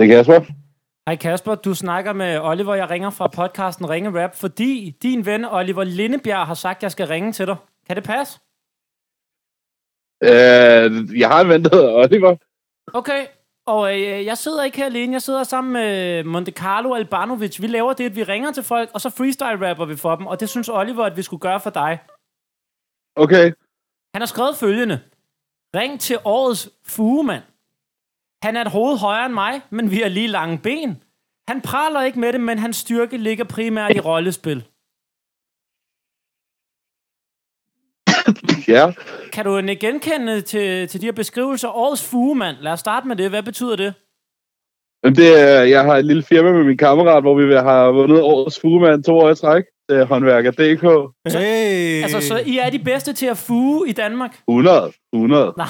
Det er Kasper. Hej Kasper, du snakker med Oliver. Jeg ringer fra podcasten Ringe Rap, fordi din ven Oliver Lindebjerg har sagt, at jeg skal ringe til dig. Kan det passe? Øh, jeg har en ven, der hedder Oliver. Okay, og øh, jeg sidder ikke her alene. Jeg sidder sammen med Monte Carlo Albanovic. Vi laver det, at vi ringer til folk, og så freestyle-rapper vi for dem. Og det synes Oliver, at vi skulle gøre for dig. Okay. Han har skrevet følgende. Ring til årets fugemand. Han er et hoved højere end mig, men vi har lige lange ben. Han praler ikke med det, men hans styrke ligger primært i rollespil. Ja. Kan du genkende til, til de her beskrivelser? Årets fugemand. Lad os starte med det. Hvad betyder det? Jamen, Det er, jeg har et lille firma med min kammerat, hvor vi har vundet årets fugemand to år i træk. Det er håndværker.dk. Hey. Altså, så I er de bedste til at fuge i Danmark? 100. 100. Nej,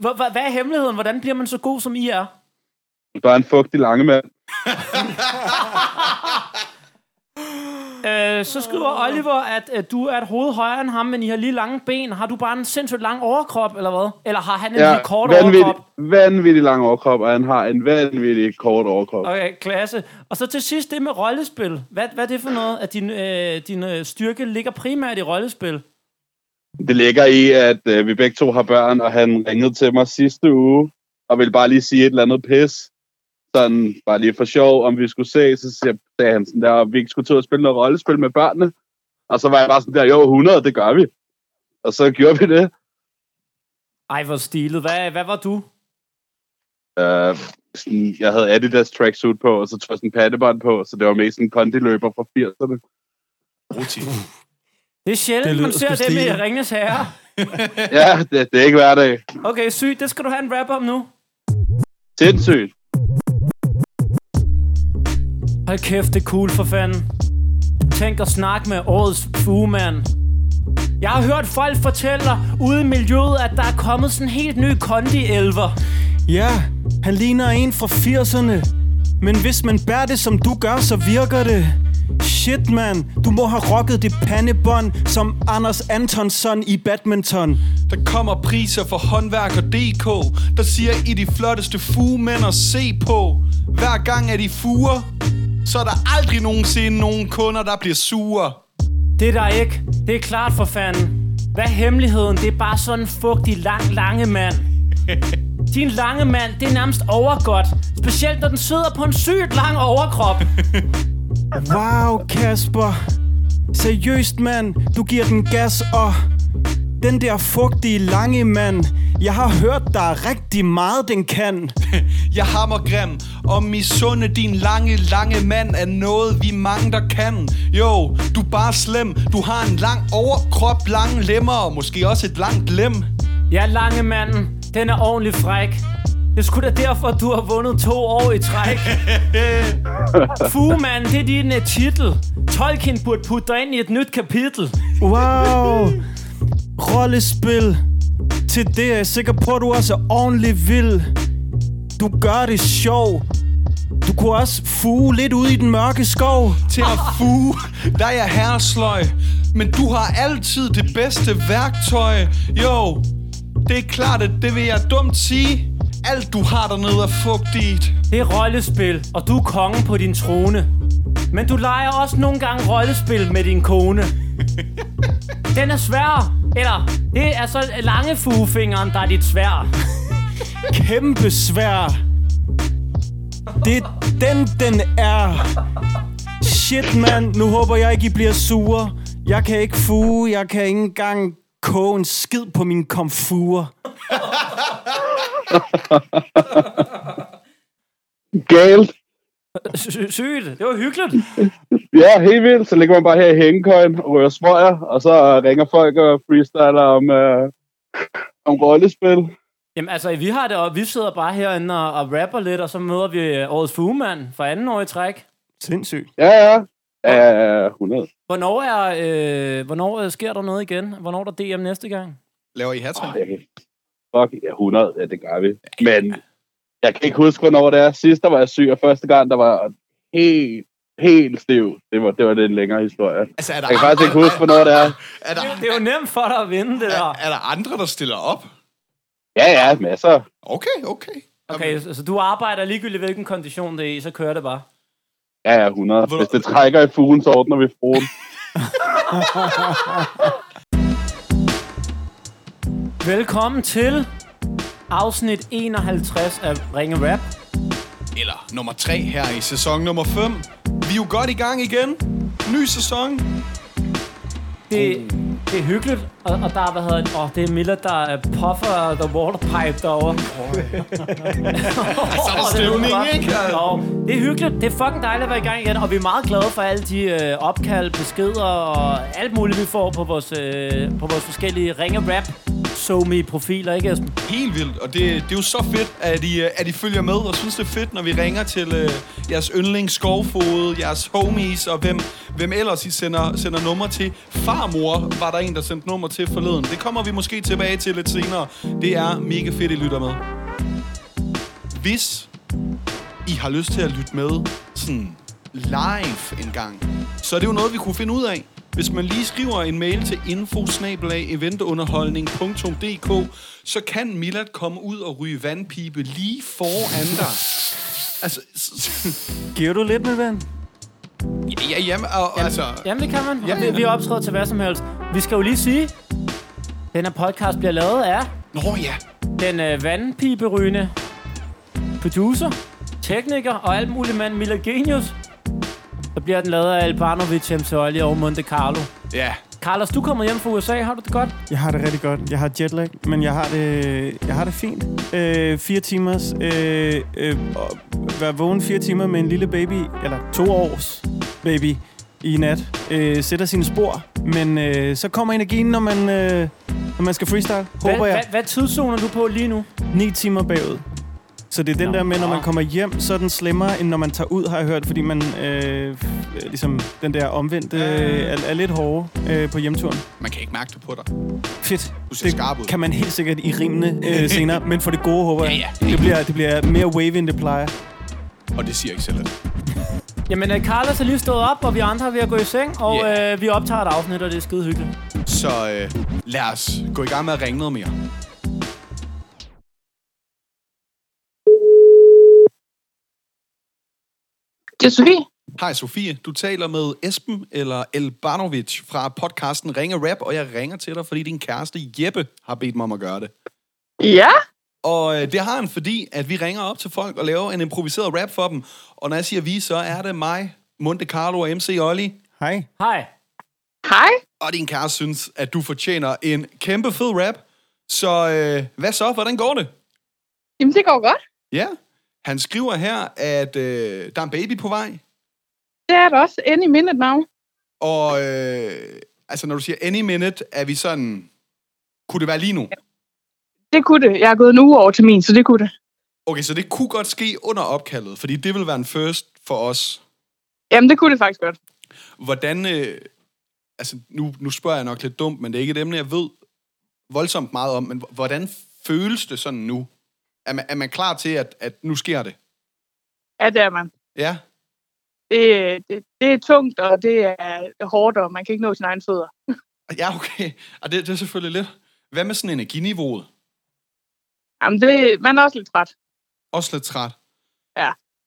hvad, hvad, hvad er hemmeligheden? Hvordan bliver man så god, som I er? Bare en fugtig lange mand. Øh, så skriver Oliver, at, at du er et hoved højere end ham, men I har lige lange ben. Har du bare en sindssygt lang overkrop, eller hvad? Eller har han en ja, lige kort vanvittig, overkrop? vanvittig lang overkrop, og han har en vanvittig kort overkrop. Okay, klasse. Og så til sidst det med rollespil. Hvad, hvad er det for noget, at din, øh, din øh, styrke ligger primært i rollespil? Det ligger i, at øh, vi begge to har børn, og han ringede til mig sidste uge, og ville bare lige sige et eller andet pis. Sådan, bare lige for sjov, om vi skulle se, så siger, sagde han sådan der, om vi ikke skulle til at spille noget rollespil med børnene. Og så var jeg bare sådan der, jo, 100, det gør vi. Og så gjorde vi det. Ej, hvor stilet. Hvad, hvad var du? Uh, sådan, jeg havde Adidas tracksuit på, og så tog jeg sådan en pattebånd på, så det var mest en kondiløber fra 80'erne. Det er sjældent, Det man ser det med. Ringes Herre. Ja, det, det er ikke hverdag. Okay, sygt. Det skal du have en rap om nu. Sindssygt. Hold kæft, det er cool for fanden. Tænk at snakke med årets fugemand. Jeg har hørt folk fortælle ude i miljøet, at der er kommet sådan en helt ny kondi-elver. Ja, han ligner en fra 80'erne. Men hvis man bærer det, som du gør, så virker det. Shit, man. Du må have rocket det pandebånd som Anders Antonsson i badminton. Der kommer priser for håndværker.dk Der siger I de flotteste fugemænd at se på Hver gang er de fuger Så er der aldrig nogensinde nogen kunder, der bliver sure Det er der ikke. Det er klart for fanden. Hvad er hemmeligheden? Det er bare sådan en fugtig, lang, lange mand. Din lange mand, det er nærmest overgodt. Specielt når den sidder på en sygt lang overkrop. Wow, Kasper. Seriøst, mand. Du giver den gas, og... Den der fugtige lange mand. Jeg har hørt, der er rigtig meget, den kan. Jeg hammer grim Og misunde din lange, lange mand Er noget vi mange der kan Jo, du er bare slem Du har en lang overkrop, lange lemmer Og måske også et langt lem Ja, lange manden, den er ordentligt fræk. Det sgu da derfor, du har vundet to år i træk. Fugemand, det er din uh, titel. Tolkien burde putte dig ind i et nyt kapitel. Wow. Rollespil. Til det er jeg sikker på, at du også er ordentligt vild. Du gør det sjov. Du kunne også fuge lidt ud i den mørke skov. til at fuge, der er jeg herresløj. Men du har altid det bedste værktøj. Jo, det er klart, at det vil jeg dumt sige. Alt du har dernede er fugtigt. Det er rollespil, og du er kongen på din trone. Men du leger også nogle gange rollespil med din kone. Den er svær. Eller, det er så lange fugefingeren, der er dit svær. Kæmpe svær. Det er den, den er. Shit, mand. Nu håber jeg ikke, I bliver sure. Jeg kan ikke fuge. Jeg kan ikke engang koge en skid på min komfur. Galt. Sy- sygt. Det var hyggeligt. Ja, helt vildt. Så ligger man bare her i hængekøjen og rører smøger, og så ringer folk og freestyler om, øh, om rollespil. Jamen altså, vi har det, og vi sidder bare herinde og, og rapper lidt, og så møder vi øh, årets fugemand for anden år i træk. Sindssygt. Ja, ja. Ja, 100. Hvornår, er, øh, hvornår øh, sker der noget igen? Hvornår er der DM næste gang? Laver I hattrick? Jeg kan... Fuck, ja, 100. Ja, det gør vi. Men jeg kan ikke huske, hvornår det er. Sidst der var jeg syg, og første gang, der var helt, helt stiv. Det var, det var den længere historie. Altså, er der, Jeg kan faktisk ikke huske, hvornår det er. er, der, Det er jo nemt for dig at vinde, det der. er, er der andre, der stiller op? Ja, ja, masser. Okay, okay. Okay, så, så du arbejder ligegyldigt, hvilken kondition det er i, så kører det bare. Ja, ja, 100. Hvor- Hvis det trækker i fugen, så ordner vi fruen. Velkommen til afsnit 51 af Ringe Rap. Eller nummer 3 her i sæson nummer 5. Vi er jo godt i gang igen. Ny sæson. Det, det er hyggeligt, og, og der er, hvad hedder det, åh, det er Miller, der er puffer the waterpipe derovre. Så er der stemning, ikke? Jo, det er hyggeligt. Det er fucking dejligt at være i gang igen, og vi er meget glade for alle de øh, opkald, beskeder og alt muligt, vi får på vores, øh, på vores forskellige ringe rap me profiler ikke Esben? Helt vildt, og det, det er jo så fedt, at I, øh, at I følger med, og synes det er fedt, når vi ringer til øh, jeres yndlings skovfode, jeres homies, og hvem, hvem ellers I sender, sender nummer til. Farmor var der en, der sendte nummer til forleden. Det kommer vi måske tilbage til lidt senere. Det er mega fedt, I lytter med. Hvis I har lyst til at lytte med sådan live en gang, så er det jo noget, vi kunne finde ud af. Hvis man lige skriver en mail til info eventunderholdning.dk, så kan Milad komme ud og ryge vandpipe lige foran dig. Altså, Giver du lidt, min ven? ja, ja, jamen, og, altså... Jamen, det kan man. Ja. Ja. Vi, vi er optrådt til hvad som helst. Vi skal jo lige sige, den her podcast bliver lavet af Nå ja, den øh, vandpiberygende producer, tekniker og alt muligt mand, Mila Genius. Så bliver den lavet af Albanovic, Olli og Monte Carlo. ja. Carlos, du kommer hjem fra USA. Har du det godt? Jeg har det rigtig godt. Jeg har jetlag, men jeg har det, jeg har det fint. Øh, fire timers... Øh, øh, og være vågen fire timer med en lille baby, eller to års baby i nat, øh, sætter sine spor. Men øh, så kommer energien, når man, øh, når man skal freestyle, Hvad, håber jeg. hvad, hvad tidszone er du på lige nu? Ni timer bagud. Så det er den Nå. der med, når man kommer hjem, så er den slemmere, end når man tager ud, har jeg hørt. Fordi man, øh, ligesom, den der omvendte øh, er, er lidt hårdere øh, på hjemturen. Man kan ikke mærke det på dig. Fedt. Du ser skarp ud. kan man helt sikkert i rimene øh, senere, men for det gode håber jeg. Ja, ja. Det bliver, det bliver mere wave, end det plejer. Og det siger ikke selv. Jamen, øh, Carlos er lige stået op, og vi andre er ved at gå i seng, og yeah. øh, vi optager et afsnit, og det er skide hyggeligt. Så øh, lad os gå i gang med at ringe noget mere. Det er Sofie. Hej Sofie, du taler med Esben eller Elbanovic fra podcasten Ringe Rap, og jeg ringer til dig, fordi din kæreste Jeppe har bedt mig om at gøre det. Ja, Og øh, det har han, fordi at vi ringer op til folk og laver en improviseret rap for dem. Og når jeg siger vi, så er det mig, Monte Carlo og MC Olli. Hej. Hej. hej. Og din kæreste synes, at du fortjener en kæmpe fed rap. Så øh, hvad så? Hvordan går det? Jamen, det går godt. Ja, han skriver her, at øh, der er en baby på vej. Det er det også. Any minute now. Og øh, altså, når du siger any minute, er vi sådan... Kunne det være lige nu? Det kunne det. Jeg har gået en uge over til min, så det kunne det. Okay, så det kunne godt ske under opkaldet, fordi det vil være en first for os. Jamen, det kunne det faktisk godt. Hvordan... Øh, altså, nu, nu spørger jeg nok lidt dumt, men det er ikke et emne, jeg ved voldsomt meget om. Men hvordan føles det sådan nu? Er man, er man klar til, at, at nu sker det? Ja, det er man. Ja? Det, det, det er tungt, og det er hårdt, og man kan ikke nå sine egne fødder. Ja, okay. Og det, det er selvfølgelig lidt. Hvad med sådan energiniveauet? Jamen, det, man er også lidt træt. Også lidt træt.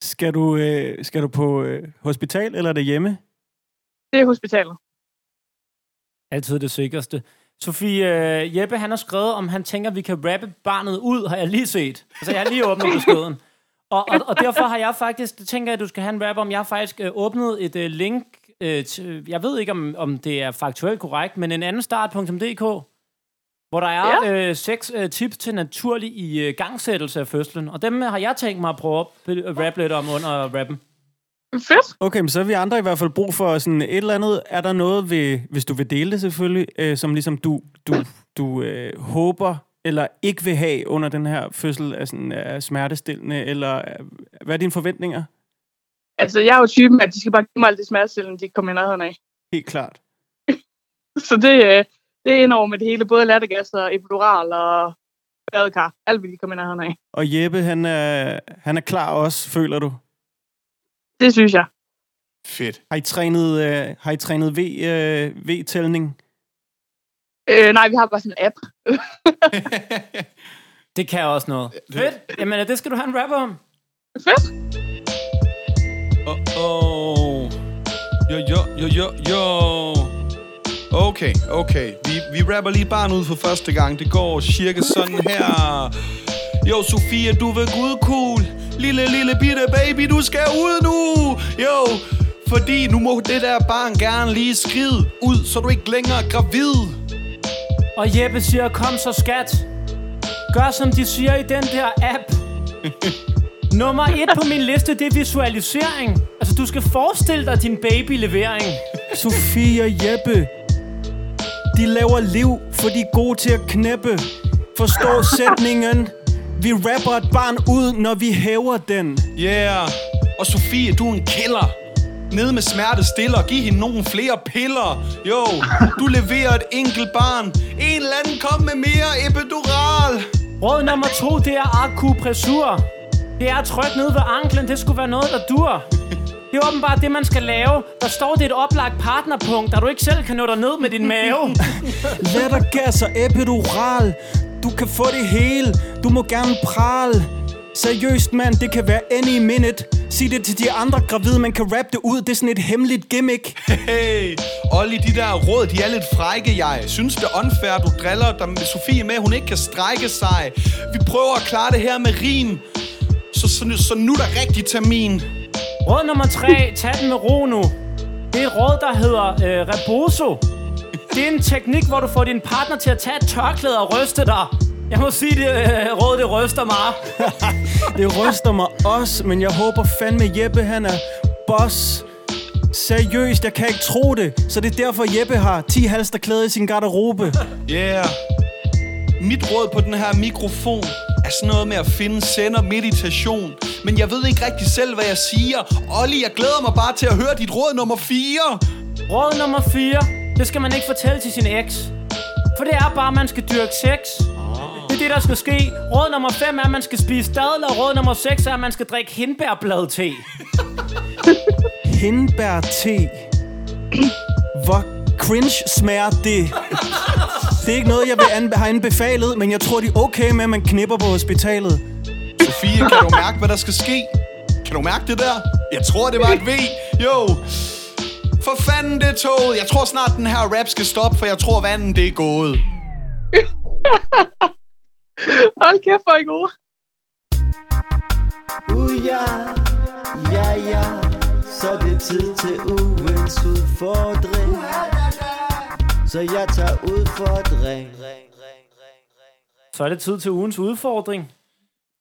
Skal du, øh, skal du på øh, hospital, eller er det hjemme? Det er hospitalet. Altid det sikreste. Sofie, øh, Jeppe, han har skrevet, om han tænker, at vi kan rappe barnet ud, har jeg lige set. Altså, jeg har lige åbnet beskeden. Og, og, og derfor har jeg faktisk, det tænker jeg, at du skal have en rap om, jeg har faktisk øh, åbnet et øh, link, øh, til, jeg ved ikke, om, om det er faktuelt korrekt, men en anden start.dk, hvor der er ja. øh, seks øh, tips til naturlig i øh, gangsættelse af fødslen. Og dem har jeg tænkt mig at prøve at rappe lidt om under rappen. Fedt. Okay, men så har vi andre i hvert fald brug for sådan et eller andet. Er der noget, ved, hvis du vil dele det selvfølgelig, øh, som ligesom du, du, du øh, håber eller ikke vil have under den her fødsel af, sådan, af smertestillende, eller øh, hvad er dine forventninger? Altså, jeg er jo typen, at de skal bare give mig alt det smertestillende, de kommer i nærheden af. Helt klart. Så det, øh, det er indover med det hele. Både lattergas og epidural og badekar. Alt vil de komme i nærheden af. Og Jeppe, han er, han er klar også, føler du? Det synes jeg. Fedt. Har I trænet, øh, har I trænet v, øh, V-tælning? Øh, nej, vi har bare sådan en app. Det kan også noget. Fedt. Jamen, det skal du have en rapper om. Fedt. Oh, oh. Jo, jo, jo, jo, jo. Okay, okay. Vi, vi rapper lige barn ud for første gang. Det går cirka sådan her. Jo, Sofia, du vil gud cool. Lille, lille bitte baby, du skal ud nu. Jo, fordi nu må det der barn gerne lige skride ud, så du ikke længere er gravid. Og Jeppe siger, kom så skat. Gør som de siger i den der app. Nummer et på min liste, det er visualisering. Altså, du skal forestille dig din baby-levering. Sofie og Jeppe, de laver liv, for de er gode til at knæppe. Forstå sætningen. Vi rapper et barn ud, når vi hæver den. Yeah. Og Sofie, du er en killer. Ned med smerte stiller, giv hende nogle flere piller. Jo, du leverer et enkelt barn. En eller anden kom med mere epidural. Råd nummer to, det er akupressur. Det er at trykke ned ved anklen, det skulle være noget, der dur. Det er åbenbart det, man skal lave. Der står det et oplagt partnerpunkt, der du ikke selv kan nå dig ned med din mave. Lattergas og epidural. Du kan få det hele. Du må gerne prale. Seriøst, mand, det kan være any minute. Sig det til de andre gravide, man kan rap det ud. Det er sådan et hemmeligt gimmick. Hey, Olli, de der råd, de er lidt frække, jeg synes det er unfair, du driller dig med Sofie med, hun ikke kan strække sig. Vi prøver at klare det her med rim. Så, så, så nu er der rigtig termin. Råd nummer tre, tag den med ro nu. Det er et råd, der hedder øh, rebozo. Det er en teknik, hvor du får din partner til at tage et tørklæde og ryste dig. Jeg må sige, det øh, råd, det ryster mig. Det ryster mig også, men jeg håber fandme Jeppe, han er boss. Seriøst, jeg kan ikke tro det. Så det er derfor Jeppe har 10 halsterklæder i sin garderobe. Yeah. Mit råd på den her mikrofon er sådan noget med at finde sender meditation. Men jeg ved ikke rigtig selv, hvad jeg siger. Olli, jeg glæder mig bare til at høre dit råd nummer 4. Råd nummer 4, det skal man ikke fortælle til sin eks. For det er bare, at man skal dyrke sex. Det er det, der skal ske. Råd nummer 5 er, at man skal spise dadler. Råd nummer 6 er, at man skal drikke hindbærblad te. Hindbær te. Hvor cringe smager det? Det er ikke noget, jeg vil anbe- har anbefalet, men jeg tror, de er okay med, at man knipper på hospitalet. Sofie, kan du mærke, hvad der skal ske? Kan du mærke det der? Jeg tror, det var et V. Jo. For fanden, det toget. Jeg tror snart, den her rap skal stoppe, for jeg tror, vandet det er gået. Hold kæft, hvor er I gode. Uh, ja, ja, ja, så er det tid til ugens udfordring. Så jeg tager udfordring. Så er det tid til ugens udfordring.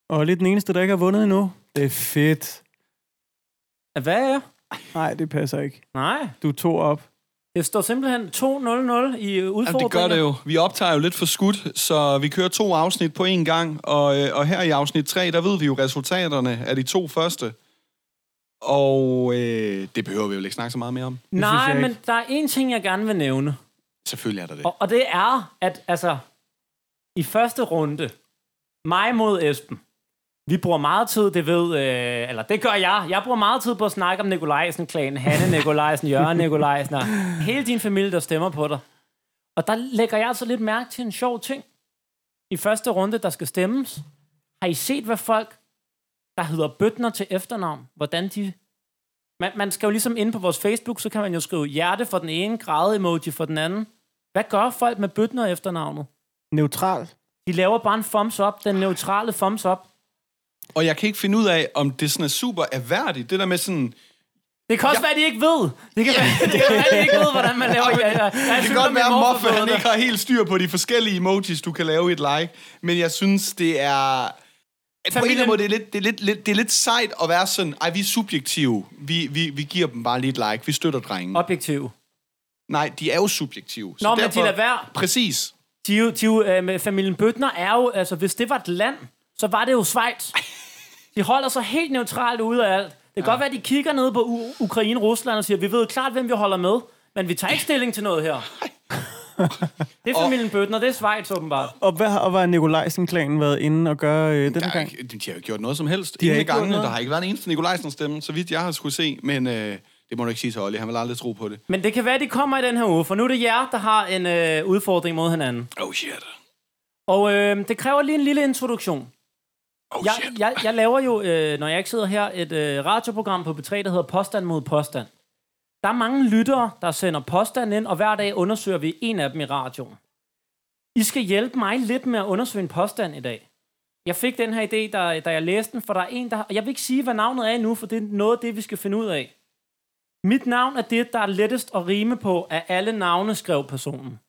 Og lidt den eneste, der ikke har vundet endnu. Det er fedt. Hvad er jeg? Nej, det passer ikke. Nej, Du tog op. det står simpelthen 2-0-0 i udfordringen. Jamen, det gør det jo. Vi optager jo lidt for skudt, så vi kører to afsnit på én gang. Og, øh, og her i afsnit 3, der ved vi jo resultaterne af de to første. Og øh, det behøver vi jo ikke snakke så meget mere om. synes Nej, men ikke. der er en ting, jeg gerne vil nævne. Selvfølgelig er der det. Og, og det er, at altså, i første runde, mig mod Esben, vi bruger meget tid, det ved, øh, eller det gør jeg. Jeg bruger meget tid på at snakke om Nikolajsen-klanen, Hanne Nikolajsen, Jørgen Nikolajsen, og hele din familie, der stemmer på dig. Og der lægger jeg altså lidt mærke til en sjov ting. I første runde, der skal stemmes, har I set, hvad folk, der hedder bøtner til efternavn, hvordan de... Man, man skal jo ligesom inde på vores Facebook, så kan man jo skrive hjerte for den ene, grad emoji for den anden. Hvad gør folk med bøtner efternavnet? Neutral. De laver bare en thumbs up, den neutrale thumbs up. Og jeg kan ikke finde ud af, om det sådan er super erhverdigt. Det der med sådan... Det kan også Ja. være, at de ikke ved. Det kan, være, det kan være, de ikke ved, hvordan man laver... Jeg, jeg, jeg, jeg Det kan godt være, at Moffe han ikke har helt styr på de forskellige emojis, du kan lave i et like. Men jeg synes, det er... At På en måde, det er, lidt, det, er lidt, lidt, det er lidt sejt at være sådan, ej, vi er subjektive. Vi, vi, vi giver dem bare lige et like. Vi støtter drengen. Objektiv. Nej, de er jo subjektive. Nå, men de lader være. Præcis. De, de, øh, familien Bøtner er jo... Altså, hvis det var et land, så var det jo Schweiz. De holder sig helt neutralt ude af alt. Det kan ja. godt være, at de kigger ned på U- Ukraine, Rusland og siger, vi ved klart, hvem vi holder med, men vi tager ikke stilling til noget her. Det er familien Bøtner, det er Schweiz åbenbart. Og hvad har, og hvad har Nikolajsen-klanen været inde og gøre øh, Der denne er, gang? ikke- de har jo ikke gjort noget som helst. har De Ingen ikke gjort gange, noget? der har ikke været en eneste Nikolajsen stemme, så vidt jeg har skulle se. Men øh, det må du ikke sige til Olli. Han vil aldrig tro på det. Men det kan være, at de kommer i den her uge, for nu er det jer, der har en øh, udfordring mod hinanden. Oh shit. Og øh, det kræver lige en lille introduktion. Oh, Jeg, jeg, jeg laver jo, øh, når jeg ikke sidder her, et øh, radioprogram på B3, der hedder Påstand mod Påstand. Der er mange lyttere, der sender påstand ind, og hver dag undersøger vi en af dem i radioen. I skal hjælpe mig lidt med at undersøge en påstand i dag. Jeg fik den her idé, da, da jeg læste den, for der er en, der... og Jeg vil ikke sige, hvad navnet er endnu, for det er noget af det, vi skal finde ud af. Mit navn er det, der er lettest at rime på af alle navne, skrev personen.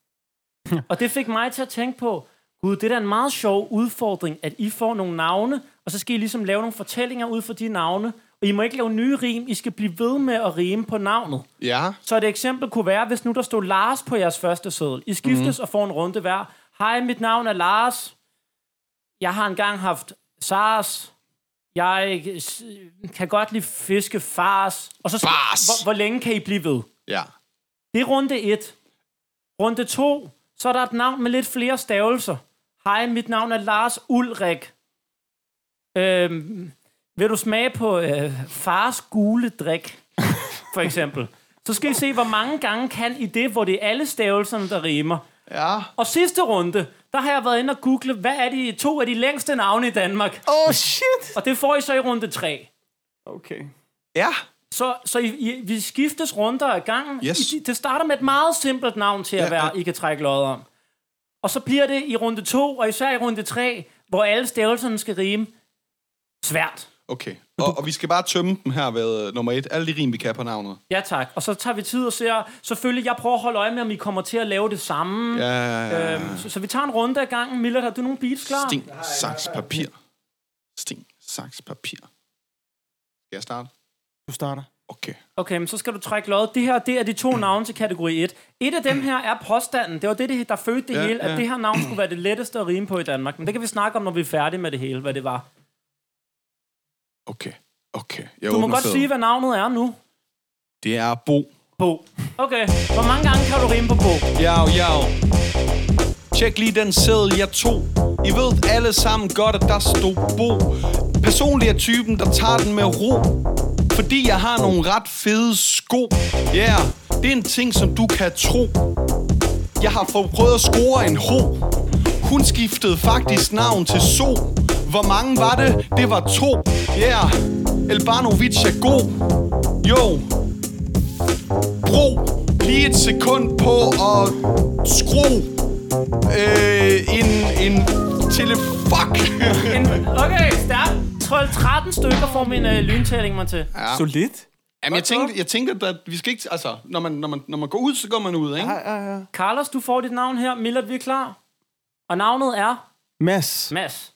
og det fik mig til at tænke på, gud, det er da en meget sjov udfordring, at I får nogle navne, og så skal I ligesom lave nogle fortællinger ud fra de navne, og I må ikke lave nye rim, I skal blive ved med at rime på navnet. Ja. Så et eksempel kunne være, hvis nu der stod Lars på jeres første seddel. I skiftes mm. og får en runde hver. Hej, mit navn er Lars. Jeg har engang haft SARS. Jeg kan godt lide fiske fars. Og så skal, Fars. hvor, hvor længe kan I blive ved? Ja. Det er runde 1. Runde 2, så er der et navn med lidt flere stavelser. Hej, mit navn er Lars Ulrik. Øhm, vil du smage på øh, fars gule drik, for eksempel? Så skal I se, hvor mange gange kan I det, hvor det er alle stavelserne, der rimer. Ja. Og sidste runde, der har jeg været inde og google, hvad er de to af de længste navne i Danmark? Oh, shit! Og det får I så i runde 3. Okay. Ja. Så, så I, I, vi skiftes runder af gangen. Yes. I, det starter med et meget simpelt navn til at Ja, være, ja. I kan trække lod om. Og så bliver det i runde 2, og især i runde 3, hvor alle stavelserne skal rime, svært. Okay. Og, og vi skal bare tømme dem her ved uh, nummer et. Alle de rim, vi kan på navnet. Ja tak. Og så tager vi tid og ser, selvfølgelig, jeg prøver at holde øje med, om I kommer til at lave det samme. Ja, ja, ja. Øhm, så, så vi tager en runde af gangen. Miller, har du nogle beats klar? Sten, saks, papir. Sten, saks, papir. Skal jeg starte? Du starter. Okay. Okay, men så skal du trække lod. Det her, det er de to navne til kategori 1. Et af dem her er påstanden. Det var det, det der fødte det Ja, hele, at ja. det her navn skulle være det letteste at rime på i Danmark. Men det kan vi snakke om, når vi er færdige med det hele, hvad det var. Okay. Okay. Jeg Du må godt sige, hvad navnet er nu. Det er Bo. Bo. Okay, hvor mange gange kan du rime på Bo? Jau, jau. Tjek lige den seddel, jeg tog. I ved alle sammen godt, at der stod Bo. Personlig er typen, der tager den med ro. Fordi jeg har nogle ret fede sko. Ja, yeah, det er en ting, som du kan tro. Jeg har fået prøvet at score en ho. Hun skiftede faktisk navn til So. Hvor mange var det? Det var to. Ja, yeah. Elbanovic er god. Jo, Bro lige et sekund på at skru øh, en, en telefuck. Fuck! okay, stop. 12-13 stykker får min øh, lyntælling mig til. ja. Solidt. Jamen, jeg tænkte, jeg tænkte, at vi skal ikke... Altså, når man, når man, når man går ud, så går man ud, ikke? Ja, ja, ja. Carlos, du får dit navn her. Millard, vi er klar. Og navnet er Mads. Mads.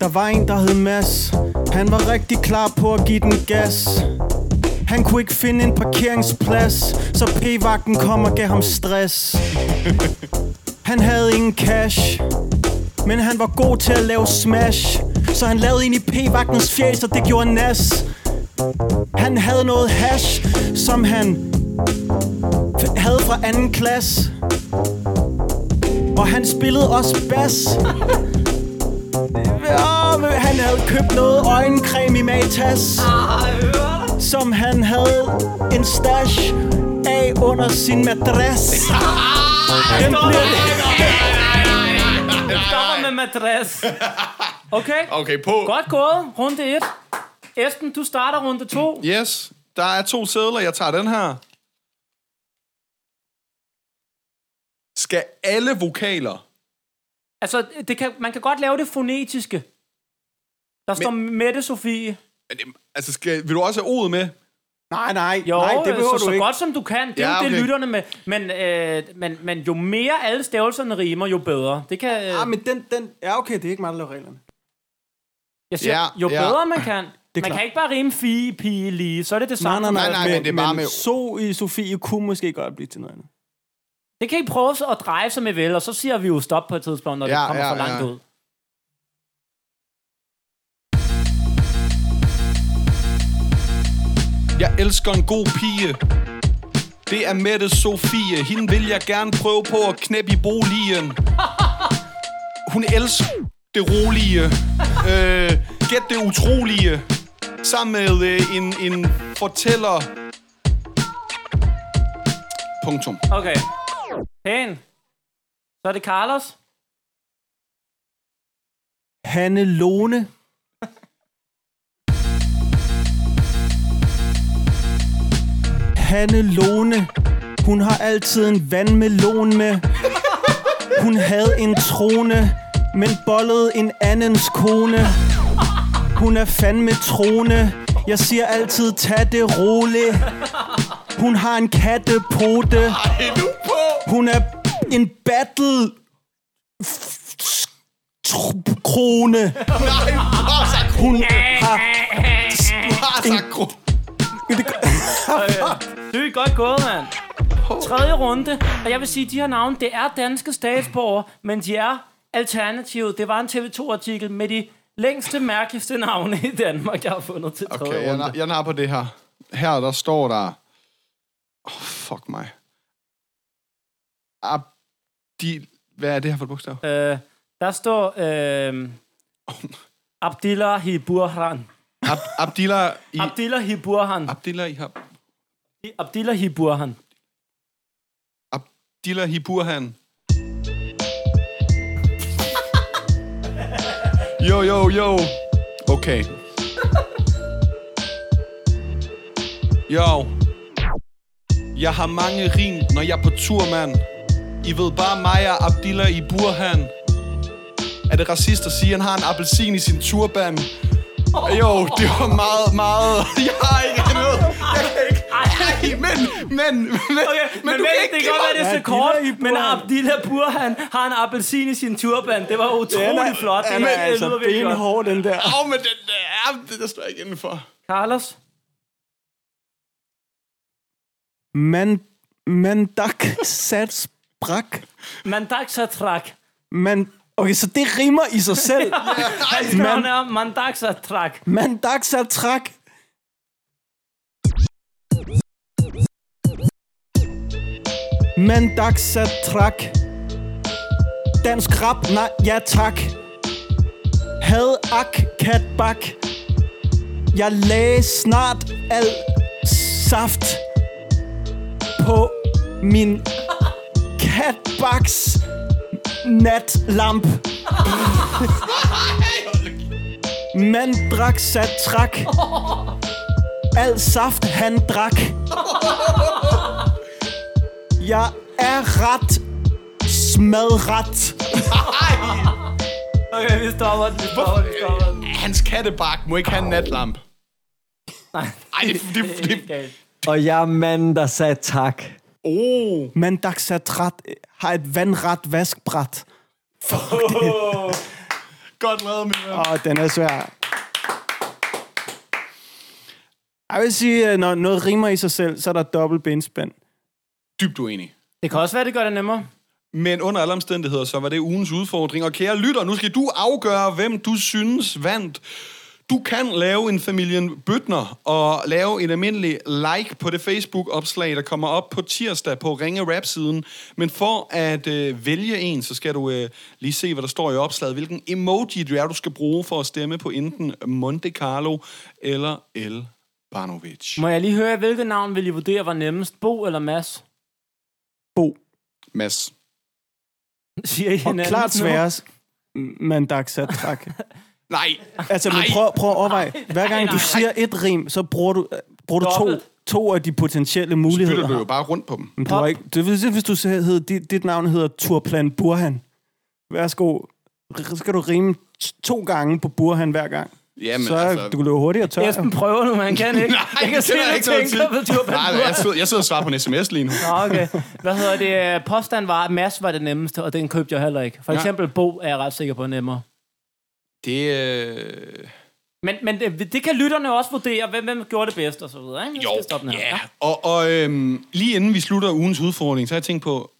Der var en, der hed Mads. Han var rigtig klar på at give den gas. Han kunne ikke finde en parkeringsplads, så p-vagten kom og gav ham stress. Han havde ingen cash, men han var god til at lave smash. Så han lavede ind i p-vagtens fjes, og det gjorde nas. Han havde noget hash, som han havde fra anden klasse. Og han spillede også bas. Men han havde købt noget øjencreme i Matas Som han havde en stash af under sin madras Den bliver Stopper med madras. Okay, Okay, på. godt gået. Runde 1. Esben, du starter runde 2. Yes, der er to sædler. Jeg tager den her. Skal alle vokaler... Altså, det kan, man kan godt lave det fonetiske. Der står Mette Sofie. Er det- Altså, skal, vil du også have ordet med? Nej, nej, Jo, nej, det behøver så, du så ikke godt som du kan. Det er Ja, jo det, okay. lytterne med. Men, øh, men, men jo mere alle stavelserne rimer, jo bedre. Det kan... Øh, Ah, men den, den, ja okay, det er ikke mig, der laver reglerne jeg siger, Ja, jo ja. bedre man kan. Man klart. kan ikke bare rime fie, pige, lige. Så er det det samme. nej, nej, Nej, nej, men det er bare med- Så i Sofie kunne måske godt blive til noget andet Det kan I prøve at dreje som I vil, og så siger vi jo stop på et tidspunkt, når Ja, det kommer ja, for langt ja. ud. Jeg elsker en god pige. Det er Mette Sofie. Hende vil jeg gerne prøve på at knæppe i boligen. Hun elsker det rolige. Øh, gæt det utrolige. Sammen med øh, en, en fortæller. Punktum. Okay. Pæn. Så er det Carlos. Hanne Lone. Hanne Lone. Hun har altid en vandmelon med. Hun havde en trone, men bollede en andens kone. Hun er fandme trone. Jeg siger altid, tag det roligt. Hun har en kattepote. Hun er en battle krone. Nej, du har sagt Hun har... Sagt. Godt gået, mand. Tredje runde, og jeg vil sige, at de her navne, det er danske statsborger, men de er alternativet. Det var en TV2-artikel med de længste, mærkeligste navne i Danmark, jeg har fundet til tredje Okay, jeg, runde. nar- jeg har på det her. Her, der står der... Oh, fuck mig. Abdi... Hvad er det her for et bogstav? Øh, der står øh, Abdillah Hiburhan. Ab, Abdillah i... Abdillah Hiburhan. Abdillah. Abdillah Hiburhan. Abdillah Hiburhan. Jo, jo, jo. Okay. Jo. Jeg har mange rim, når jeg er på tur, mand. I ved bare mig og Abdillah i Burhan. Er det racist at sige, at han har en appelsin i sin turban? Jo, det var meget, meget... Jeg har ikke noget. Jeg kan ikke... Men, men, men, Okay, men, men du vent, kan ikke det kan godt være, det er så Ja, kort, men. Abdillah Burhan har en appelsin i sin turban. Det var utroligt flot. Det, Den er det altså benhård, den der. Åh, oh, men den er... Det der står jeg ikke indenfor. Carlos? Man, mandak sats brak. Mandak Satrak. Man, okay, så det rimer i sig selv. Hans navn er Mandak Satrak. Mandagsatrak Dansk rap, nej, ja tak. Had ak kat bak. Jeg lagde snart al saft på min katbaks natlamp. Man drak sat trak. Al saft han drak. Jeg er ret smadret. Okay, vi stopper den, vi stopper den, vi stopper den. Hans kattebak må ikke have en natlamp. Nej, Ej, det, det, det. Og jeg er manden, der sagde tak. oh. Man dagsatrat har et vandret vaskbræt. Godt lavet, min ven. Åh, den er svær. Jeg vil sige, at når noget rimer i sig selv, så er der dobbelt benspænd. Dybt uenig. Det kan også være, det gør det nemmere. Men under alle omstændigheder, så var det ugens udfordring. Og kære lytter, nu skal du afgøre, hvem du synes vandt. Du kan lave en familien Bøtner og lave en almindelig like på det Facebook-opslag, der kommer op på tirsdag på Ringe Rap-siden. Men for at øh, vælge en, så skal du øh, lige se, hvad der står i opslaget. Hvilken emoji du er, du skal bruge for at stemme på enten Monte Carlo eller El Banovic. Må jeg lige høre, hvilket navn vil I vurdere var nemmest? Bo eller Mads? Bo. Mads. Siger I Og hinanden klart sværest. Man dagsatrak. Nej, Altså, men Nej. prøv, prøv at overveje. Hver gang nej, du siger et rim, så bruger du, bruger du to, to af de potentielle så muligheder. bytter du jo bare rundt på dem. Men du ikke, det vil sige, hvis du hed, dit, dit navn hedder Turplan Burhan. Værsgo. R- skal du rime to gange på Burhan hver gang. Jamen, så altså, du kan løbe hurtigere tør. Esben prøver nu, man kan ikke. Nej, jeg kan det se, jeg du tænker på til. Turban Nej, jeg sidder, jeg sidder og svarer på en sms lige nu. Nå, okay. Hvad hedder det? Påstand var, at Mads var det nemmeste, og den købte jeg heller ikke. For Ja. eksempel Bo er jeg ret sikker på er nemmere. Det, øh... Men, men det, det kan lytterne også vurdere, hvem, hvem gjorde det bedst og så videre. Ikke? Vi Jo, skal her. ja. Og, og øhm, lige inden vi slutter ugens udfordring, så har jeg tænkt på,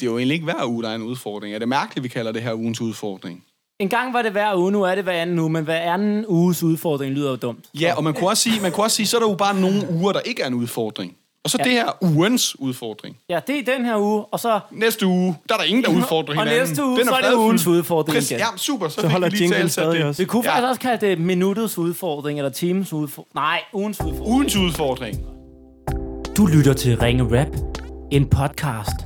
det er jo egentlig ikke hver uge, der er en udfordring. Er det mærkeligt, vi kalder det her ugens udfordring? En gang var det hver uge, nu er det hver anden uge, men hver anden uges udfordring lyder jo dumt. Ja, og man kunne også sige, man kunne også sige så er der jo bare nogle uger, der ikke er en udfordring. Og så Ja. det her ugens udfordring. Ja, det er den her uge, og så Næste uge, der er der ingen, der udfordrer Og hinanden. næste uge, Den så er det ugens udfordring Præcis. igen. Ja, super. Så, Så fik holder vi lige jinglen stadig det. også. vi kunne Ja. faktisk også kalde det minuttets udfordring, eller timens udfordring. Nej, ugens udfordring. Ugens udfordring. Du lytter til Ringe Rap, en podcast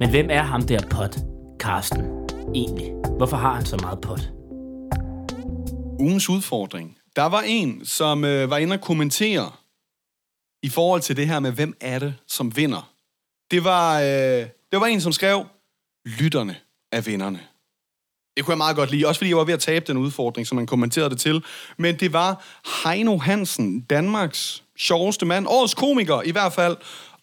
Men hvem er ham der pot, Karsten, egentlig? Hvorfor har han så meget pot? Ugens udfordring. Der var en, som øh, var inde og kommentere i forhold til det her med, hvem er det, som vinder. Det var, øh, det var en, som skrev, lytterne er vinderne. Det kunne jeg meget godt lide, også fordi jeg var ved at tabe den udfordring, som man kommenterede det til. Men det var Heino Hansen, Danmarks sjoveste mand, årets komiker i hvert fald.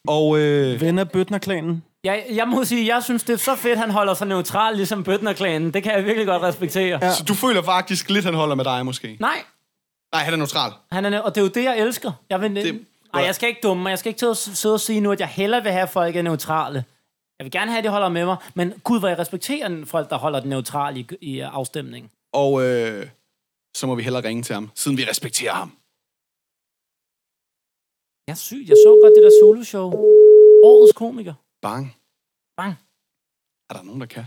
Og øh, Ven af Bøtner-klanen. Jeg, jeg må sige, jeg synes, det er så fedt, han holder sig neutral, ligesom Bøtner-klanen. Det kan jeg virkelig godt respektere. Ja. så du føler faktisk lidt, han holder med dig måske? Nej, Nej, han er neutral. han er, og det er jo det, jeg elsker. Jeg vil, Det- det, nej, jeg skal ikke dumme mig. Jeg skal ikke til at sidde og sige nu, at jeg hellere vil have, at folk er neutrale. Jeg vil gerne have, at de holder med mig, men gud, hvor jeg respekterer folk, der holder den neutrale i, i øh, afstemningen. Og øh, så må vi hellere ringe til ham, siden vi respekterer ham. Jeg er syg. Jeg så godt det der solo-show. Årets komiker. Bang. Bang. Er der nogen, der kan?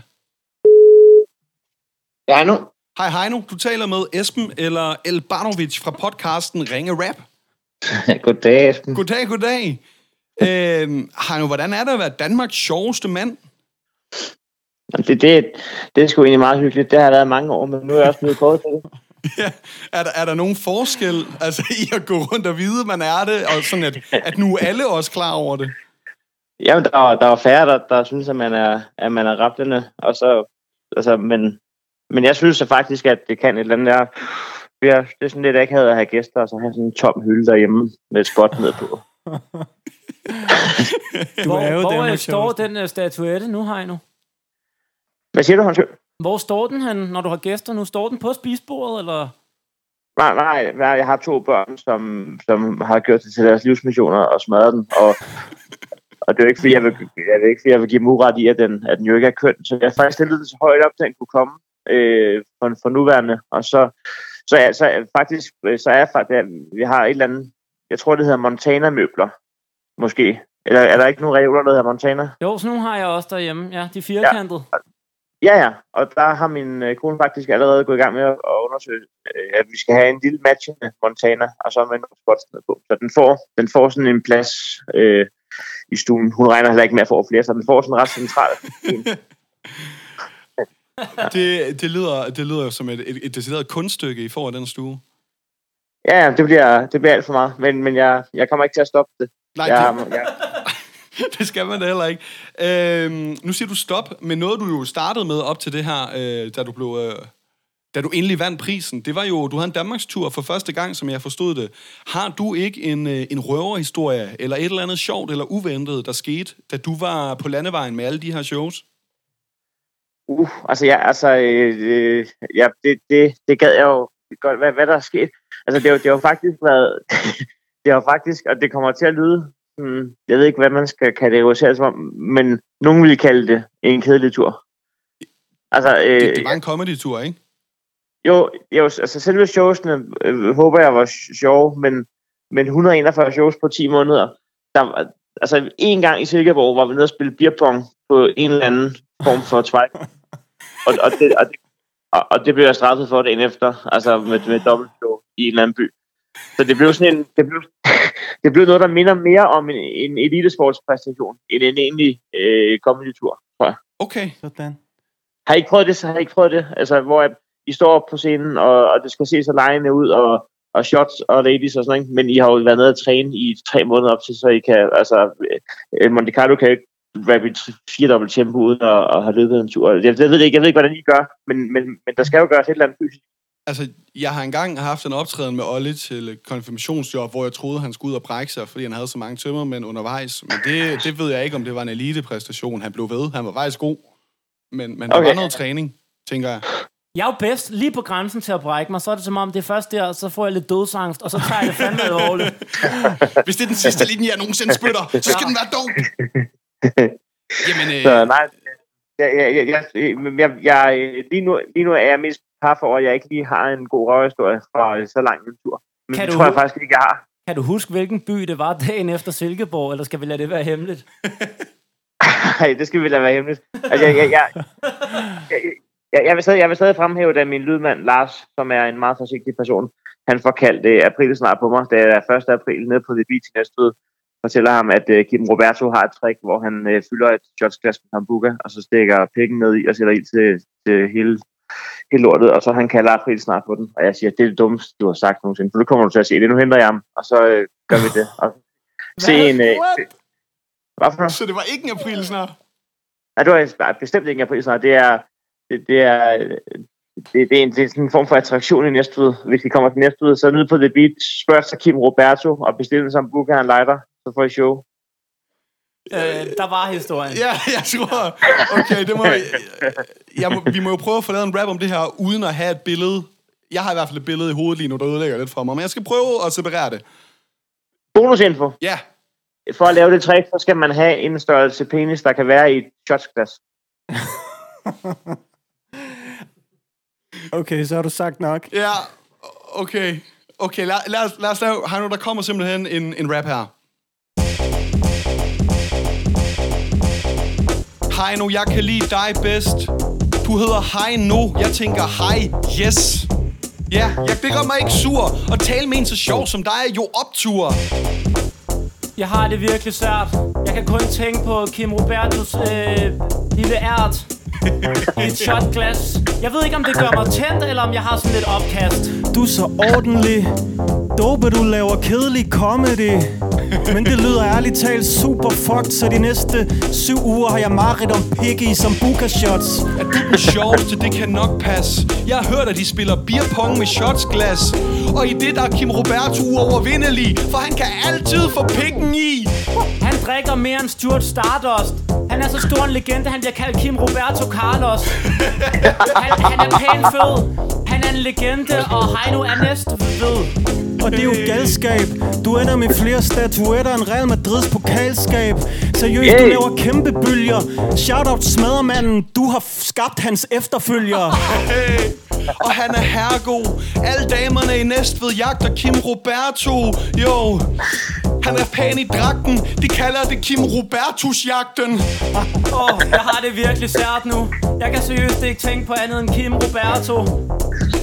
Ja, nu. Hej Heino, du taler med Esben eller Elbanovic fra podcasten Ringe Rap. Goddag, Esben. Goddag, goddag. Øhm, Heino, hvordan er det at være Danmarks sjoveste mand? Det, det, det er sgu egentlig meget hyggeligt. Det har været mange år, men nu er jeg også blevet kort til det. Ja, er, der, er der nogen forskel altså, i at gå rundt og vide, man er det, og sådan at, at nu er alle også klar over det? Jamen, der, var- der var færre, der, der synes, at man er, at man er rablende. Og så, altså, men, men jeg synes så faktisk, at det kan et eller andet der. Vi har, det er sådan lidt akavet at have gæster, og så have sådan en tom hylde derhjemme med et spot ned på. Du Hvor, er jo hvor øh, Danmarks står den uh, statuette nu, Heino? Hvad siger du, Hans? Hvor står den hen, når du har gæster nu? Står den på spisbordet, eller? Nej, nej, nej, jeg har to børn, som, som har gjort det til deres livsmissioner og smadret den. Og, og det er jo ikke, fordi jeg vil, jeg vil, ikke, fordi jeg vil give dem uret i, at den, at den jo ikke er køn. Så jeg har faktisk stillet det så højt op, at den kunne komme øh, for, for nuværende. Og så, så, er, så faktisk, så er jeg faktisk, vi har et eller andet, jeg tror, det hedder Montana-møbler, måske. Eller er der ikke nogen reoler, der hedder Montana? Jo, sådan nogle har jeg også derhjemme. Ja, de firkantede. Ja, ja. Og der har min øh, kone faktisk allerede gået i gang med at, at undersøge, øh, at vi skal have en lille matchende Montana, og så med nogle spots på. Så den får, den får sådan en plads øh, i stuen. Hun regner heller ikke med at få flere, så den får sådan ret central. Det, det, lyder, det lyder som et, et, et decideret kunststykke, I får af den stue. Ja, ja, det bliver, det bliver alt for meget, men, men jeg, jeg kommer ikke til at stoppe det. Nej, Jeg, det, jeg, det skal man da heller ikke. Øhm, nu siger du stop med noget, du jo startede med op til det her, øh, da du blev... Øh, da du endelig vandt prisen, det var jo, du havde en Danmarks tur for første gang, som jeg forstod det. Har du ikke en, øh, en røverhistorie, eller et eller andet sjovt eller uventet, der skete, da du var på landevejen med alle de her shows? uh, altså, ja, altså, øh, øh, ja, det, det, det gad jeg jo godt, hvad, hvad der er sket. Altså, det har, det jo faktisk været, det har faktisk, og det kommer til at lyde, hmm, jeg ved ikke, hvad man skal kategorisere som om, men nogen vil kalde det en kedelig tur. Altså, øh, Det, det var en comedy-tur, ikke? Jo, jo, altså selve showsene øh, håber jeg var sjove, men, men 141 shows på 10 måneder, der var, altså en gang i Silkeborg var vi nede og spille beerpong på en eller anden form for tvejl. og, og, det, og, det, og, og det blev jeg straffet for dagen efter, altså med, med dobbeltshow i en eller anden by. Så det blev sådan en, det blev, det blev noget, der minder mere om en, en elitesportspræstation, end en egentlig øh, comedy-tur, tror jeg. Okay. Sådan. Har I ikke prøvet det, så har I ikke prøvet det? Altså, hvor at I står op på scenen, og, og det skal se så lejende ud, og, og shots og ladies og sådan noget, men I har jo været nede at træne i tre måneder op til, så I kan, altså, øh, Monte Carlo kan jo ikke rappe i fire dobbelt tempo uden at, at have løbet en tur. Jeg, jeg, ved ikke, jeg ved ikke, hvordan I gør, men, men, men der skal jo gøres et eller andet fysisk. Altså, jeg har engang haft en optræden med Olli til konfirmationsjob, hvor jeg troede, han skulle ud og brække sig, fordi han havde så mange tømmermænd undervejs. Men det, det ved jeg ikke, om det var en elitepræstation. Han blev ved. Han var faktisk god. Men, men der Okay. var noget træning, tænker jeg. Jeg er jo bedst lige på grænsen til at brække mig. Så er det som om, det er først der, så får jeg lidt dødsangst, og så tager jeg det fandme alvorligt. Hvis det er den sidste linje, jeg nogensinde spytter, så skal den være dope. Jamen, øh, Så nej, jeg, jeg, jeg, jeg, jeg, jeg, lige, nu, lige nu er jeg mest par for, at jeg ikke lige har en god røverhistorie fra så lang en tur. Men Kan det du- tror jeg faktisk ikke, jeg har. Kan du huske, hvilken by det var dagen efter Silkeborg, eller skal vi lade det være hemmeligt? Nej, det skal vi lade være hemmeligt. Altså, jeg, jeg, jeg, jeg, jeg, jeg, vil stadig, jeg vil stadig fremhæve, at min lydmand Lars, som er en meget forsigtig person, han forkaldte april snart på mig, da jeg 1. april nede på The Beach i Næstved, fortæller ham, at øh, Kim Roberto har et trick, hvor han øh, fylder et shotsglas med sambuca, og så stikker pikken ned i og sætter ild til, til hele, hele lortet, og så han kalder april snart på den. Og jeg siger, det er det dummeste, du har sagt nogensinde, for nu kommer du til at se det. Nu henter jeg ham, og så øh, gør vi det. Og se en... Øh, hvad for? Så det var ikke en april snart. Nej, det var bestemt ikke en april snart. Det er, det, det er, det, det, er en, det er sådan en form for attraktion i Næstved. Hvis I kommer til Næstved, så nede på The Beach, spørg så Kim Roberto og bestil som booker han lighter, så får I show. Øh, der var historien. Ja, jeg tror... Okay, det må, jeg må, vi må jo prøve at få lavet en rap om det her, uden at have et billede. Jeg har i hvert fald et billede i hovedet lige nu, der ødelægger lidt for mig, men jeg skal prøve at separere det. Bonusinfo. Ja, For at lave det trick, så skal man have en størrelse penis, der kan være i et shotsglas. Okay, så har du sagt nok. ja, okay. Okay, lad, lad, os, lad os lave... Heino, der kommer simpelthen en, en rap her. Heino, jeg kan lide dig bedst. Du hedder Heino. Jeg tænker hej, yes. Ja, jeg det gør mig ikke sur. Og tale med en så sjov som dig er jo optur. Jeg har det virkelig svært. Jeg kan kun tænke på Kim Robertos øh, lille ært i et shotglas. Jeg ved ikke, om det gør mig tændt, eller om jeg har sådan lidt opkast. Du er så ordentlig. Dope, du laver kedelig comedy. Men det lyder ærligt talt super fucked, så de næste syv uger har jeg mareridt om piggy som buka shots. Er du den sjoveste, det kan nok passe. Jeg har hørt, at de spiller beerpong med shotsglas. Og i det der er Kim Roberto uovervindelig, for han kan altid få pikken i. Han drikker mere end Stuart Stardust. Han er så stor en legende, han bliver kaldt Kim Roberto Carlos. Han, han er pæn fed. Han er en legende, og Heino er næst ved. Og det er jo galskab. Du ender med flere statuetter end Real Madrids pokalskab. Seriøst, du Hey. laver kæmpe bølger. Shoutout smaddermanden, du har f- skabt hans efterfølger. Hey. Og han er herregod. Alle damerne i Næstved jagter Kim Roberto. Jo, han er pæn i dragten. De kalder det Kim Robertus-jagten. Åh, oh, jeg har det virkelig sært nu. Jeg kan seriøst ikke tænke på andet end Kim Roberto.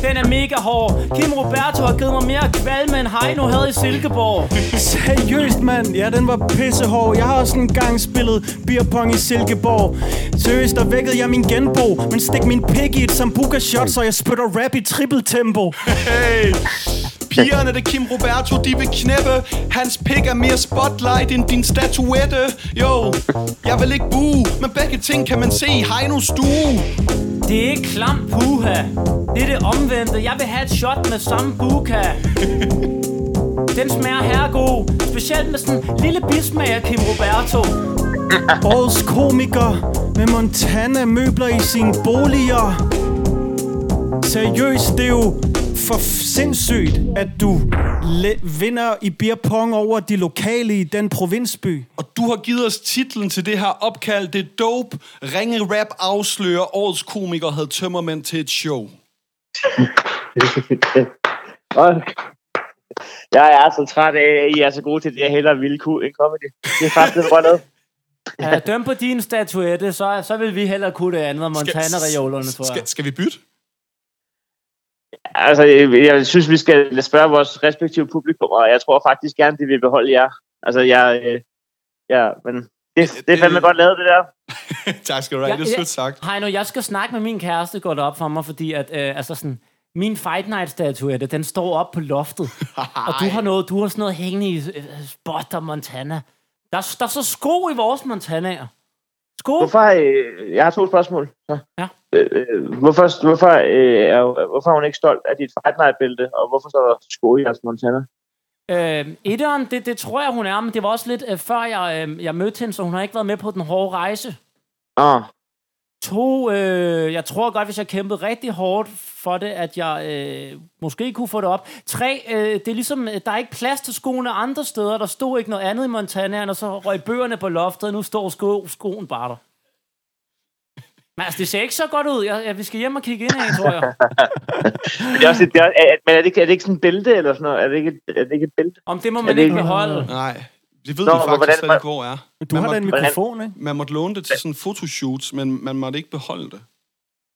Den er mega hård. Kim Roberto har givet mig mere kvalme end Heino havde i Silkeborg. Seriøst, mand. Ja, den var pissehård. Jeg har også en gang spillet beerpong i Silkeborg. Seriøst, der vækkede jeg min genbo. Men stik min pik i et sambuca shot, så jeg spytter rap i triple tempo. Hey. Pigerne, det Kim Roberto, de vil knæppe Hans pik er mere spotlight end din statuette Jo, jeg vil ikke bue Men begge ting kan man se i Heinos stue Det er ikke klam puha. Det er det omvendte. Jeg vil have et shot med sambuca. Den smager herregod. Specielt med sådan en lille bismag af Kim Roberto. Årets komiker med Montana møbler i sine boliger. Seriøst, det er jo for sindssygt, at du le- vinder i beer pong over de lokale i den provinsby. Og du har givet os titlen til det her opkald Det er dope Ringe rap afslører Årets komiker havde tømmermænd til et show jeg er så træt af, at I er så gode til det, jeg hellere ville kunne en comedy. Det er faktisk lidt rødt Ja, døm på din statuette, så, så vil vi heller kunne det andet Montana-reolerne, tror jeg. skal, skal vi bytte? Altså, jeg jeg synes, vi skal spørge vores respektive publikum, og jeg tror faktisk gerne, de vil beholde jer. Altså, jeg... Øh, ja, men det, det er fandme godt lavet, det der. tak skal du have, det er sødt sagt Heino, jeg skal snakke med min kæreste, går det op for mig, fordi at, øh, altså sådan, min Fight Night-statuette, den står op på loftet. og du har, noget, du har sådan noget hængende i øh, spot og Montana. Der, der er så sko i vores Montanaer. Sko? Hvorfor, øh, jeg har to spørgsmål. Så. Ja. Øh, øh, hvorfor, hvorfor, øh, er, hvorfor er hun ikke stolt af dit Fight Night-bælte, og hvorfor står der sko i jeres Montana? Øh, etteren, det, det tror jeg, hun er, men det var også lidt øh, før jeg, øh, jeg mødte hende, så hun har ikke været med på den hårde rejse. Ah, To, øh, jeg tror godt, hvis jeg kæmpede rigtig hårdt for det, at jeg øh, måske kunne få det op. Tre, øh, det er ligesom, øh, der er ikke plads til skoene andre steder. Der stod ikke noget andet i Montana, og så røg bøgerne på loftet, og nu står sko, skoen bare der. Men altså, det ser ikke så godt ud. Jeg, jeg, vi skal hjem og kigge ind af, tror jeg. det er også, det er, er, men er det, ikke, er det ikke sådan et bælte, eller sådan noget? Er det ikke, et- er det ikke et bælte? Om det må Er man det ikke ikke- beholde. Nej, det ved Nå, vi faktisk hvordan- slet ikke, hvor er Du Man har da en mikrofon, ikke? Man måtte låne det til sådan en fotoshoots, men man måtte ikke beholde det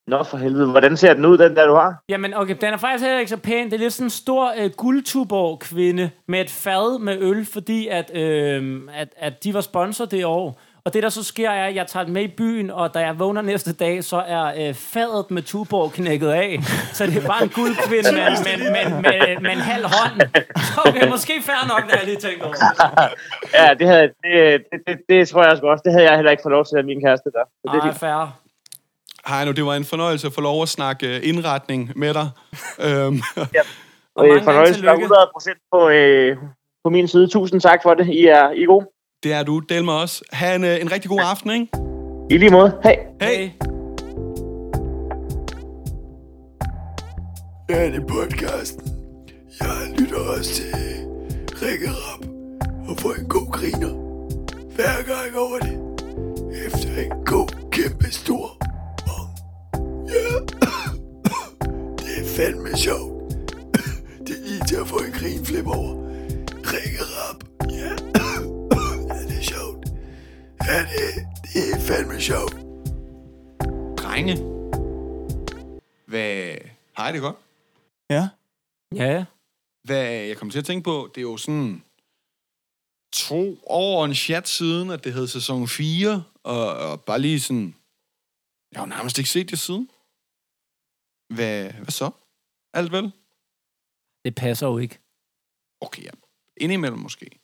Nå, for helvede. Hvordan ser den ud, den der, du har? Jamen, okay, den er faktisk heller ikke så pæn. Det er lidt sådan en stor øh, guldtuborg-kvinde med et fad med øl, fordi at, øh, at, at de var sponsor det år. Og det, der så sker, er, at jeg tager den med i byen, og da jeg vågner næste dag, så er øh, fadet med Tuborg knækket af. Så det er bare en guldkvinde med, med, med, med, med en halv hånd. Så okay, måske fair nok, når jeg lige tænker over det. Ja, det, havde, det, det, det, det tror jeg også. Det havde jeg heller ikke fået lov til af min kæreste der. Så det er Ej, fint. fair. Hej nu, det var en fornøjelse at få lov at snakke øh, indretning med dig. øhm, Og Øh, mange fornøjelse var tillykke. 100% på, øh, på min side. Tusind tak for det. I er, I er gode. Det er du. Del med os. Ha' en, øh, en rigtig god aften, ikke? I lige måde. Hej. Hey. Ja, det er podcasten. Jeg lytter også til Rikke Rap og får en god griner hver gang over det. Efter en god, kæmpe stor bong. Ja, det er fandme sjovt. Det er lige til at få en grinflip over. Rikke Rap, Ja, det, det er fandme sjovt. Drenge. Hvad... Hej, det er godt. Ja. Ja, ja. Hvad jeg kom til at tænke på, det er jo sådan to år og en chat siden, at det hed sæson 4, og, og bare lige sådan... Jeg har jo nærmest ikke set det siden. Hvad, hvad så? Alt vel? Det passer jo ikke. Okay, ja. Indimellem måske.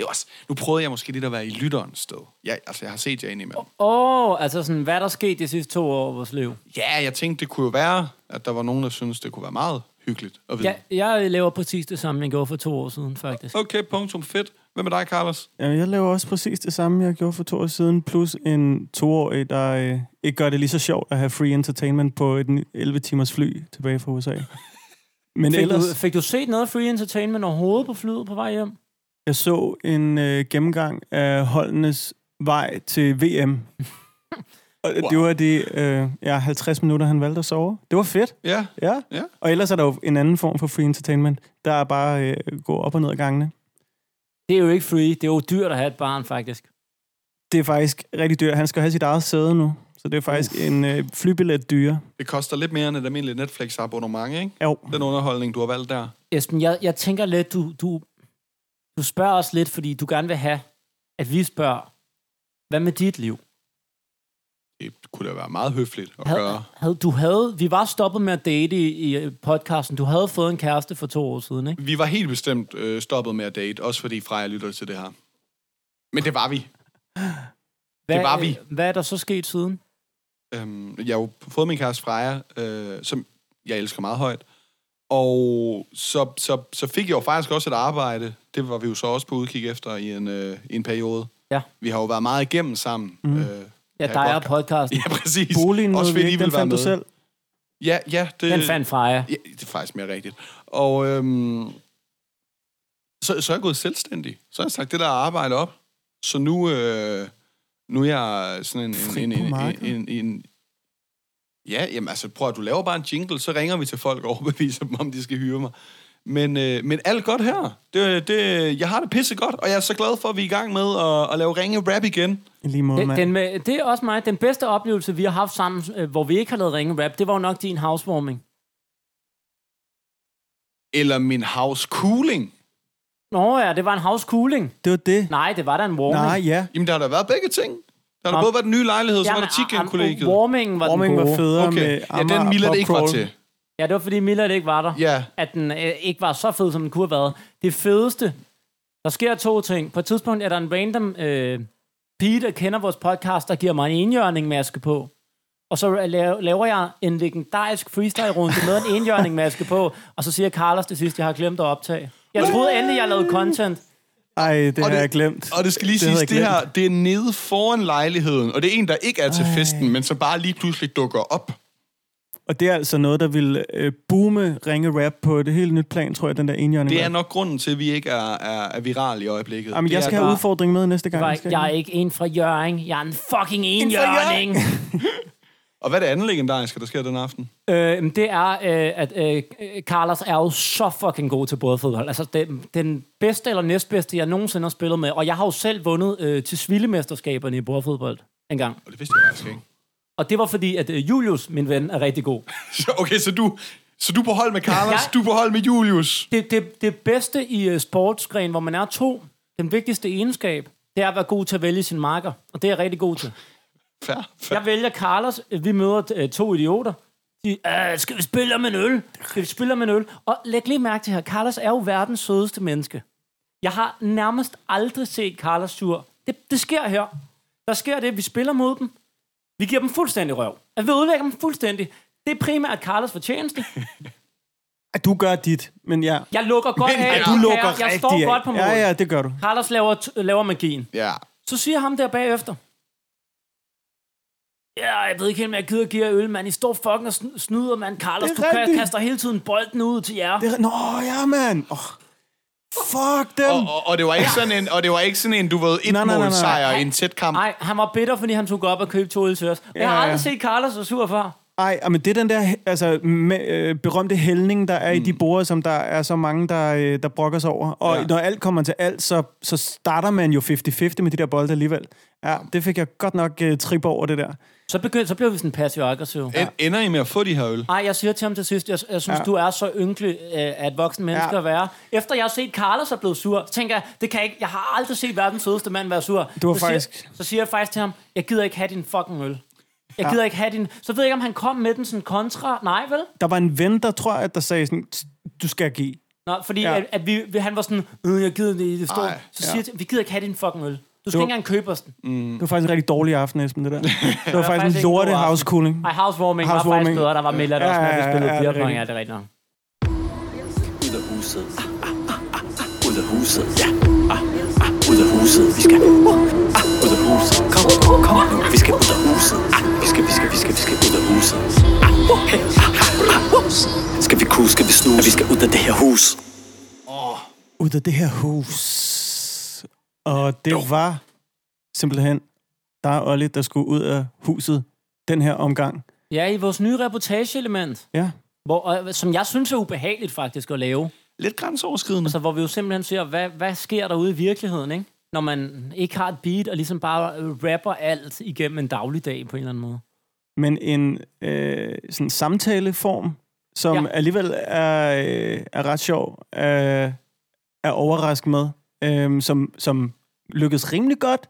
Det er også... Nu prøvede jeg måske lidt at være i lytterens sted. Jeg, altså, jeg har set jer indimellem. Åh, oh, altså sådan, hvad er der sket de sidste to år af vores liv? Ja, jeg tænkte, det kunne jo være, at der var nogen, der synes det kunne være meget hyggeligt at vide. Ja, jeg laver præcis det samme, jeg gjorde for to år siden, faktisk. Okay, punktum fedt. Hvad med dig, Carlos? Jamen, jeg laver også præcis det samme, jeg gjorde for to år siden, plus en toårig, der øh, ikke gør det lige så sjovt at have free entertainment på et ni- 11-timers fly tilbage fra USA. Men Fik ellers, du, fik du set noget free entertainment overhovedet på flyet på vej hjem? Jeg så en øh, gennemgang af holdenes vej til VM. Og wow. det var de øh, ja, 50 minutter, han valgte at sove. Det var fedt. Ja, Ja. Ja. Og ellers er der jo en anden form for free entertainment, der er bare øh, gå op og ned ad gangene. Det er jo ikke free, det er jo dyrt at have et barn, faktisk. Det er faktisk rigtig dyrt. Han skal have sit eget sæde nu. Så det er faktisk Uf. en øh, flybillet dyre. det koster lidt mere end et almindeligt Netflix-abonnement, ikke? Jo. Den underholdning, du har valgt der. Esben, jeg, jeg tænker lidt, du, du, du spørger os lidt, fordi du gerne vil have, at vi spørger, hvad med dit liv? Det kunne da være meget høfligt at Havde, gøre. havde, du havde, vi var stoppet med at date i, i øh, podcasten. Du havde fået en kæreste for to år siden, ikke? Vi var helt bestemt øh, stoppet med at date, også fordi Freja lytter til det her. Men det var vi. Hvad, var vi. øh, Hvad er der så sket siden? Øhm, jeg har jo fået min kæreste Freja, øh, som jeg elsker meget højt. Og så, så, så fik jeg jo faktisk også et arbejde. Det var vi jo så også på udkig efter i en, øh, i en periode. Ja. Vi har jo været meget igennem sammen. Mm. Øh, Ja, og podcast. podcasten. Ja, præcis. Boligen også fordi I ville være fandt du med. selv. Ja, ja. Det, Den fandt Freja. Ja, det er faktisk mere rigtigt. Og øhm, så, så er jeg gået selvstændig. Så har jeg sagt det der arbejde op. Så nu, øh, nu er jeg sådan en... En, en, en, en, en Ja, jamen altså, prøv at du laver bare en jingle, så ringer vi til folk og overbeviser dem, om de skal hyre mig. Men, øh, men alt godt her. Det, det, jeg har det pisse godt, og jeg er så glad for, at vi er i gang med at, at lave ringe rap igen. Lige måde, Den, den med, det er også mig. Den bedste oplevelse, vi har haft sammen, øh, hvor vi ikke har lavet ringe rap, det var jo nok din housewarming. Eller min house cooling. Nå ja, det var en house cooling. Det var det. Nej, det var da en warming. Nej, ja. Jamen, der har da været begge ting. Der har Nå. da både været den nye lejlighed, så var der am- Chicken-kollegiet. Warmingen var Warming den var gode. federe Okay, med ja, den Amager Miller Pop ikke var til. Ja, det var fordi Miller ikke var der. Ja, At den øh, ikke var så fed, som den kunne have været. Det fedeste, der sker to ting. På et tidspunkt er der en random øh, pige, der kender vores podcast, der giver mig en enhjørning-maske på. Og så la- laver jeg en legendarisk freestyle-runde med en enhjørning-maske på, og så siger Carlos det sidste, jeg har glemt at optage. Jeg troede endelig, jeg lavede content. Ej, det Og har det- jeg glemt. Og det skal lige Det siges, det her, det er nede foran lejligheden, og det er en, der ikke er til festen, men så bare lige pludselig dukker op. Og det er altså noget, der vil øh, boome ringe rap på et helt nyt plan, tror jeg, den der enhjørning. Det er nok grunden til, at vi ikke er, er, er viral i øjeblikket. Jamen, det jeg skal have udfordring med næste gang. Jeg, skal jeg er ikke en fra Jørgen. Jeg er en fucking enhjørning. Og hvad er det andet legendariske, der sker den aften? Øh, men det er, øh, at øh, Carlos er jo så fucking god til både fodbold. Altså, den, den bedste eller næstbedste, jeg nogensinde har spillet med. Og jeg har jo selv vundet øh, til svildemesterskaberne i bordfodbold en gang. Og det vidste jeg faktisk ikke. Og det var fordi, at øh, Julius, min ven, er rigtig god. Så- Okay, så du, så du er på hold med Carlos, Jeg- du er på hold med Julius. Det, det, det bedste i uh, sportsgren, hvor man er to, den vigtigste egenskab, det er at være god til at vælge sin marker. Og det er jeg rigtig god til. Fair, fair. Jeg vælger Carlos. Vi møder øh, to idioter. De, øh, skal vi spille om en øl? Skal vi spille om en øl? Og læg lige mærke til her, Carlos er jo verdens sødeste menneske. Jeg har nærmest aldrig set Carlos sur. Det, det sker her. Der sker det, vi spiller mod dem. Vi giver dem fuldstændig røv. At vi ødelægger dem fuldstændig. Det er primært Carlos fortjeneste. At du gør dit, men ja. Jeg lukker godt Men- af. Ja, Du jeg, lukker jeg, jeg står af. godt på mål. Ja, ja, det gør du. Carlos laver, t- laver magien. Ja. Så siger ham der bagefter. Ja, jeg ved ikke helt, om jeg gider give jer øl, mand. I står fucking og sn- snyder, mand. Carlos, du rigtigt. kaster hele tiden bolden ud til jer. det er, Nå, ja, mand. Oh, fuck dem. Og, og, og, det var ikke sådan en, og det var ikke sådan en, du ved, et Nej, nej, nej, nej. sejr i en tæt kamp. Nej, han var bitter, fordi han tog op og købte to øl til os. Men jeg har Ja, ja. aldrig set Carlos så sur før. Ej, men det er den der altså, med, øh, berømte hældning, der er mm. i de borde, som der er så mange, der, øh, der brokker sig over. Og Ja. ja. når alt kommer til alt, så, så starter man jo 50-50 med de der bolde alligevel. Ja, det fik jeg godt nok øh, trip over det der. Så, begynd, så blev vi sådan passiv aggressiv. En, ender I med at få de her øl? Nej, jeg siger til ham til sidst, jeg, jeg synes, ja. Ja. du er så ynkelig øh, at voksen menneske ja. Ja. at være. Efter jeg har set Carlos er blevet sur, så tænker jeg, det kan jeg ikke, jeg har aldrig set verdens sødeste mand være sur. Du har så siger, faktisk- så siger jeg faktisk til ham, jeg gider ikke have din fucking øl. Jeg Ja. gider ikke have din... Så ved jeg ikke, om han kom med den sådan kontra. Nej, vel? Der var en ven, der tror jeg, der sagde sådan, du skal give. Nå, fordi ja. Ja. at, at vi, han var sådan, øh, jeg gider det, det står. Ej, Så siger jeg til, vi gider ikke have din fucking øl. Du skal Du- ikke engang købe os den. Det var faktisk en rigtig dårlig aften, Esben, det der. Det var faktisk faktisk en lorte god aften. housecoolning. Ej, housewarming, var faktisk Housewarming. bedre. Der var Miller, der også, Ja, når vi ja, spillede ja, ja, det er ja, det er rigtigt nok. Ud af huset. Ud af huset. Ja. Ud af huset. Vi skal. Ud af huset. Kom, kom nu. Vi skal ud af huset. Ah, Vi skal, vi skal, vi skal, vi skal ud af huset. Skal vi kunne, skal vi snuse? Vi skal ud af det her hus. Ud af det her hus. Og det var simpelthen der er Olli, der skulle ud af huset den her omgang. Ja, i vores nye reportageelement, Ja. hvor, og, som jeg synes er ubehageligt faktisk at lave. Lidt grænseoverskridende. Altså, hvor vi jo simpelthen ser, hvad, hvad sker der ude i virkeligheden, ikke? Når man ikke har et beat, og ligesom bare øh, rapper alt igennem en dagligdag på en eller anden måde. Men en øh, sådan samtaleform, som Ja. ja. alligevel er, øh, er ret sjov, øh, er overrasket med, øh, som, som lykkedes rimelig godt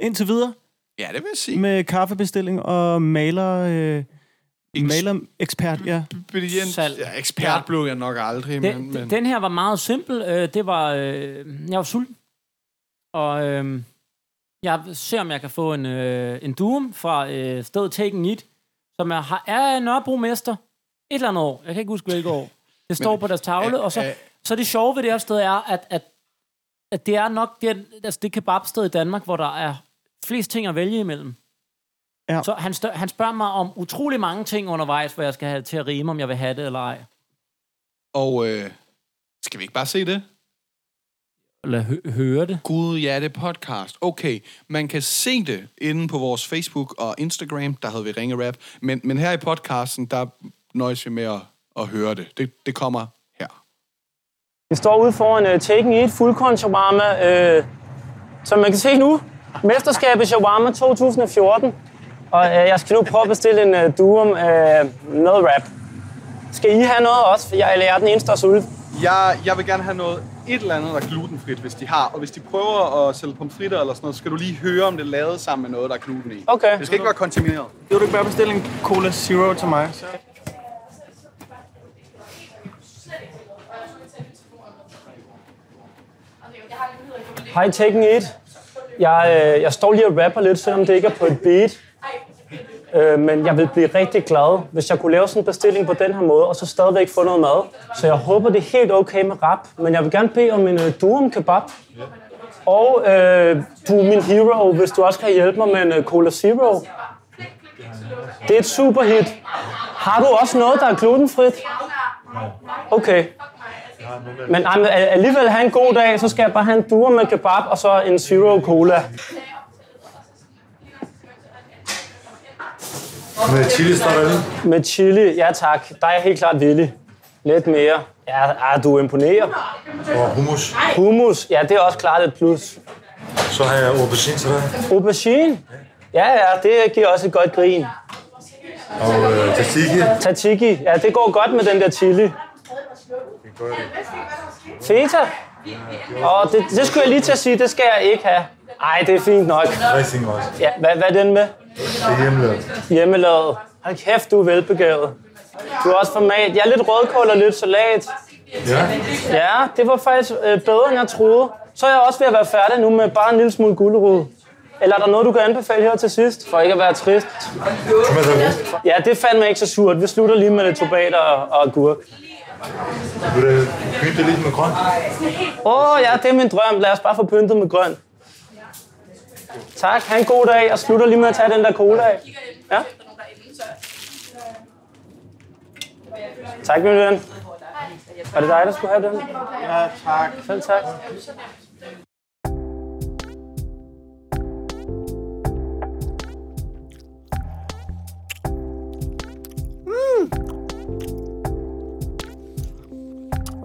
indtil videre Ja, det vil jeg sige. med kaffebestilling og maler... Øh, Eks- maler ekspert, ja. Brilliant. Salg. Ja, ekspert Ja. blev jeg nok aldrig, men... Den, men den her var meget simpel. Øh, det var... Øh, jeg var sulten. Og øh, jeg ser, om jeg kan få en, øh, en duum fra øh, stedet Taken It, som er, har- er Nørrebromester et eller andet år. Jeg kan ikke huske, hvilket år. Det står på deres tavle, og så, øh, så det sjove ved det her sted er, at, at, at det er nok det, altså det kebabsted i Danmark, hvor der er flest ting at vælge imellem. Ja. Så han, stør, han spørger mig om utrolig mange ting undervejs, hvor jeg skal have til at rime, om jeg vil have det eller ej. Og øh, skal vi ikke bare se det? Eller hø- høre det. Gud, ja, det er podcast. Okay, man kan se det inde på vores Facebook og Instagram, der havde vi Ringe Rap. Men, men her i podcasten, der nøjes vi med at, at høre det. det. Det kommer. Vi står ude foran uh, Taken Eat fuldkorn shawarma, uh, som man kan se nu. Mesterskabet shawarma 2014. Og uh, jeg skal nu prøve at bestille en uh, duum uh, noget rap. Skal I have noget også? For jeg er den eneste, der er sulten. Jeg, jeg vil gerne have noget, et eller andet, der er glutenfrit, hvis de har. Og hvis de prøver at sælge pomfritter eller sådan noget, så skal du lige høre, om det er lavet sammen med noget, der er gluten i. Okay. Det skal ikke være kontamineret. Vil du ikke bare bestille en Cola Zero til mig? Hej Taken It. Jeg, øh, jeg står lige og rapper lidt, selvom det ikke er på et beat. Øh, men jeg vil blive rigtig glad, hvis jeg kunne lave sådan en bestilling på den her måde, og så stadigvæk få noget mad. Så jeg håber, det er helt okay med rap, men jeg vil gerne bede om en øh, durum kebab. Og øh, du er min hero, hvis du også kan hjælpe mig med en øh, Cola Zero. Det er et superhit. Har du også noget, der er glutenfrit? Okay. Men, alligevel have en god dag, så skal jeg bare have en duer med kebab og så en Zero Cola. Med chili står Med chili, ja tak. Der er jeg helt klart villig. Lidt mere. Ja, ja du imponerer. og hummus. Hummus, ja, det er også klart et plus. Så har jeg aubergine til dig. Aubergine? Ja, ja, det giver også et godt grin. Og øh, tzatziki. Tatiki. Ja, det går godt med den der chili. Feta? Åh, det, det skulle jeg lige til at sige, det skal jeg ikke have. Ej, det er fint nok. Dressing også. Ja, hvad, hvad er den med? Det er hjemmelavet. Hjemmelavet. Hold kæft, du er velbegavet. Du er også format. Jeg er lidt rødkål og lidt salat. Ja. Ja, det var faktisk øh, bedre, end jeg troede. Så er jeg også ved at være færdig nu med bare en lille smule gulerod. Eller er der noget, du kan anbefale her til sidst, for ikke at være trist? Ja, det fandt mig ikke så surt. Vi slutter lige med lidt tomater og, og agurk. Vil du pynte lidt med grønt? Åh oh, ja, det er min drøm. Lad os bare få pyntet med grønt. Tak, ha' en god dag. Jeg slutter lige med at tage den der cola af. Ja? Tak, min ven. Var det dig, der skulle have den? Ja, tak. Selv tak.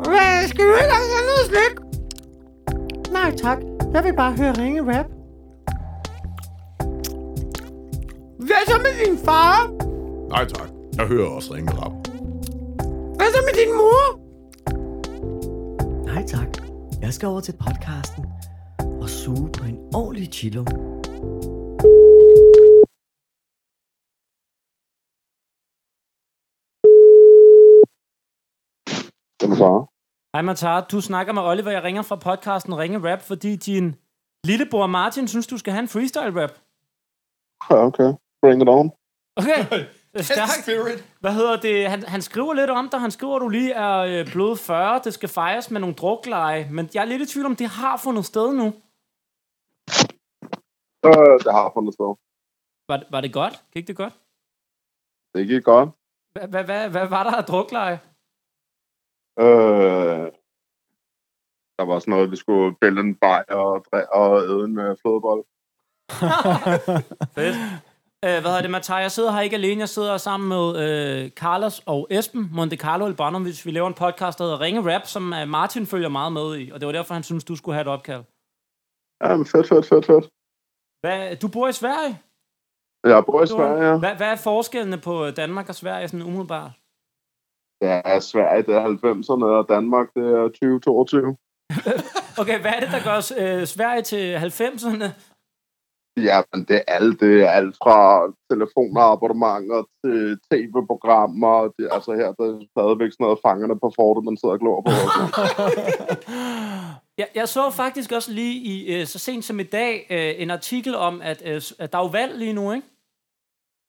Hvad, skal du ikke have noget slik? Nej tak, jeg vil bare høre ringe rap. Hvad så med din far? Nej tak, jeg hører også ringe rap. Hvad så med din mor? Nej tak. Jeg skal over til podcasten og suge på en ordentlig chilo. Far. Hej Matar, du snakker med Oliver. Jeg ringer fra podcasten Ringe Rap, fordi din lillebror Martin synes, du skal have en freestyle rap. Ja, okay. Bring it on. Okay. Stærkt. Hvad hedder det? Han, han skriver lidt om dig. Han skriver, at du lige er øh, blevet 40. Det skal fejres med nogle drukleje. Men jeg er lidt i tvivl om, det har fundet sted nu. Øh, det har fundet sted. Var, var det godt? Gik det godt? Det gik godt. Hvad, hvad, hvad, hvad var der af drukleje? Øh, der var sådan noget, vi skulle pille en bajer og, og æde en øh, flødebold. Fedt. Øh, hvad hedder det, Matar? Jeg sidder her ikke alene. Jeg sidder sammen med øh, Carlos og Esben Monte Carlo Albanovic. Vi laver en podcast, der hedder Ringe Rap, som øh, Martin følger meget med i. Og det var derfor, han synes, du skulle have et opkald. Ja, men fedt, fedt, fedt, fedt. Hvad, du bor i Sverige? Jeg bor i Sverige, ja. Hvad, hvad er forskellene på øh, Danmark og Sverige sådan umiddelbart? Ja, Sverige det er 90'erne, og Danmark det er 2022. Okay, hvad er det, der gør øh, Sverige til 90'erne? Ja, men det er alt. Det er alt fra telefoner, abonnementer til tv-programmer. Det, altså her, der er stadigvæk sådan noget fangerne på fortet, man sidder og glor på. og sådan. Jeg, så faktisk også lige i øh, så sent som i dag øh, en artikel om, at, øh, at der er jo valg lige nu, ikke?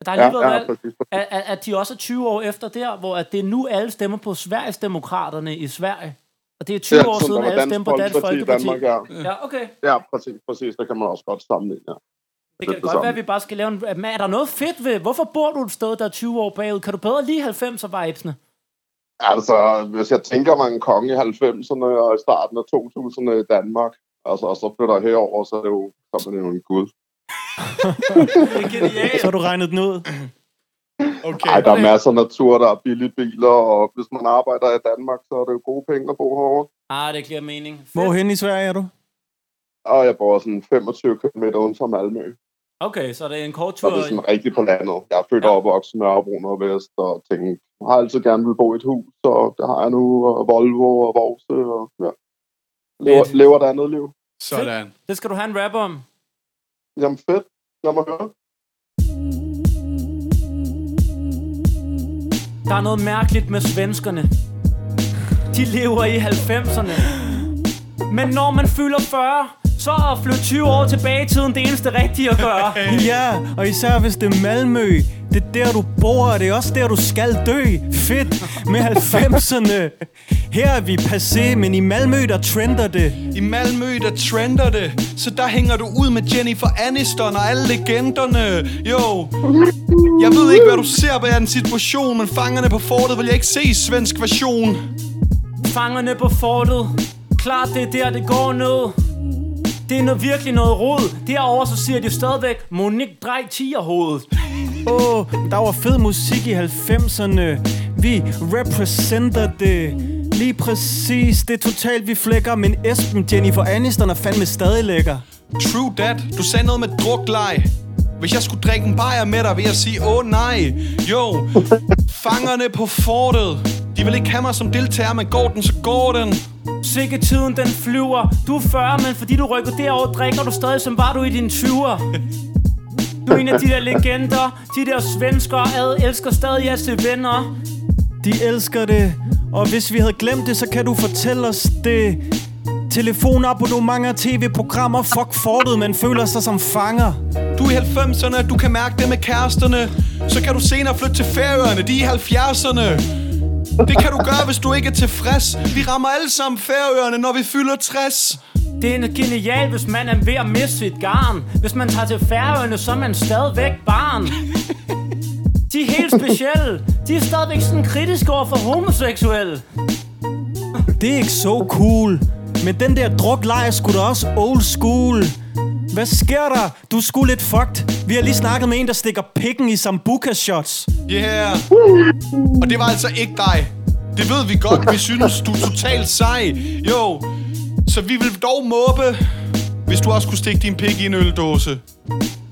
Der har lige Ja, ja, valg. præcis, At, at, at de også er 20 år efter der, hvor at det er nu alle stemmer på Sveriges Demokraterne i Sverige. Og det er 20 Ja, år siden, der alle stemmer på Dansk Folkeparti. Danmark, ja. ja, okay. Ja, præcis, præcis. Det kan man også godt sammenligne, ja. Det kan godt være, at vi bare skal lave en... Men er der noget fedt ved... Hvorfor bor du et sted, der er 20 år bagud? Kan du bedre lide 90'er-vibesene? Altså, hvis jeg tænker mig en konge i 90'erne og i starten af 2000'erne i Danmark, altså, og så flytter jeg herover, så er det jo, så er det jo en gud. Så har du regnet den ud. Okay. Ej, der er masser af natur, der er billige biler, og hvis man arbejder i Danmark, så er det jo gode penge at bo herovre. Ah, det giver mening. Hvorhen i Sverige er du? Og jeg bor sådan 25 km uden for Malmø. Okay, så det er en kort Så tur. det er sådan rigtig på landet. Jeg er født og opvokset med Nørrebro Nordvest, og tænkte, jeg har altid gerne vil bo i et hus, så det har jeg nu, og Volvo og Vorse, og ja. Lever, lever der andet liv. Sådan. Det skal du have en rap om. Jamen fedt. Lad mig høre. Der er noget mærkeligt med svenskerne. De lever i 90'erne. Men når man fylder 40, så er at flytte 20 år tilbage i tiden det eneste rigtige at gøre. Ja, og især hvis det er Malmø. Det er der, du bor, og det er også der, du skal dø. Fedt med 90'erne. Her er vi passé, men i Malmø, der trender det. I Malmø, der trender det Så der hænger du ud med Jennifer Aniston og alle legenderne Jo Jeg ved ikke, hvad du ser bag den situation Men fangerne på fortet vil jeg ikke se i svensk version Fangerne på fortet. Klart, det er der, det går ned. Det er noget, virkelig noget rod. Derovre så siger de stadigvæk, Monique drej tigerhovedet. Åh, oh, der var fed musik i 90'erne. Vi representer det. Lige præcis, det er totalt, vi flækker. Men Esben, Jennifer Aniston er fandme stadig lækker. True that Du sagde noget med drukleg. Hvis jeg skulle drikke en bajer med dig, vil jeg sige, åh nej. Jo, fangerne på fortet. De vil ikke have mig som deltager, men går den, så går den. Sikke tiden, den flyver. Du er 40, men fordi du rykker derover, drikker du stadig, som var du i dine 20'er. Du er en af de der legender. De der svenskere ad elsker stadig jeres venner. De elsker det, og hvis vi havde glemt det, så kan du fortælle os det. Telefonabonnementer, tv-programmer, fuck fortet, men føler sig som fanger. Du er i 90'erne, du kan mærke det med kæresterne. Så kan du senere flytte til Færøerne, de er i 70'erne. Det kan du gøre, hvis du ikke er tilfreds. Vi rammer alle sammen Færøerne, når vi fylder 60. Det er genialt, hvis man er ved at miste sit garn. Hvis man tager til Færøerne, så er man stadigvæk barn. De er helt specielle. De er stadigvæk sådan kritiske over for homoseksuelle. Det er ikke så cool. Men den der drukleje er sgu da også old school. Hvad sker der? Du er sgu lidt fucked. Vi har lige snakket med en, der stikker pikken i sambuca shots. Yeah. Og det var altså ikke dig. Det ved vi godt. Vi synes, du er totalt sej. Jo. Så vi vil dog måbe, hvis du også kunne stikke din pik i en øldåse.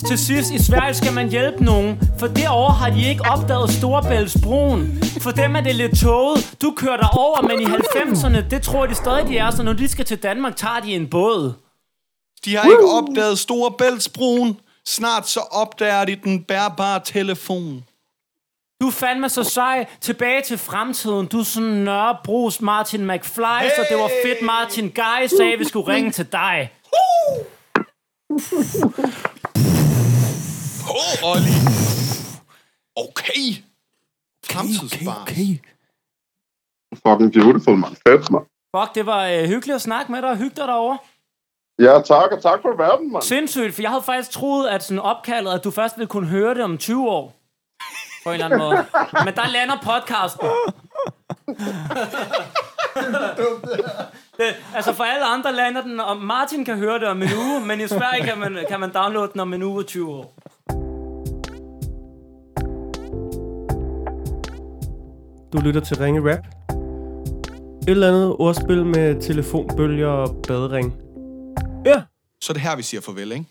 Til sidst i Sverige skal man hjælpe nogen, for derovre har de ikke opdaget Storebæltsbroen. For dem er det lidt tåget. Du kører der over, men i 90'erne, det tror de stadig, de er, så når de skal til Danmark, tager de en båd. De har ikke opdaget Store Bæltsbroen. Snart så opdager de den bærbare telefon. Du er fandme så sej. Tilbage til fremtiden. Du er sådan Nørrebros Martin McFly, hey! så det var fedt Martin Guy sagde, at vi skulle ringe til dig. Åh, oh, Olli. Okay. Fremtidsbar. Okay, okay. Fucking beautiful, man. Fedt, man. Fuck, det var øh, hyggeligt at snakke med dig hygge dig derovre. Ja, tak, og tak for verden, man. Sindssygt, for jeg havde faktisk troet, at sådan opkaldet, at du først ville kunne høre det om 20 år. På en eller anden måde. Men der lander podcasten. det, altså for alle andre lander den, og Martin kan høre det om en uge, men i Sverige kan man, kan man downloade den om en uge og 20 år. Du lytter til Ringe Rap. Et eller andet ordspil med telefonbølger og badering. Så er det her, vi siger farvel, ikke?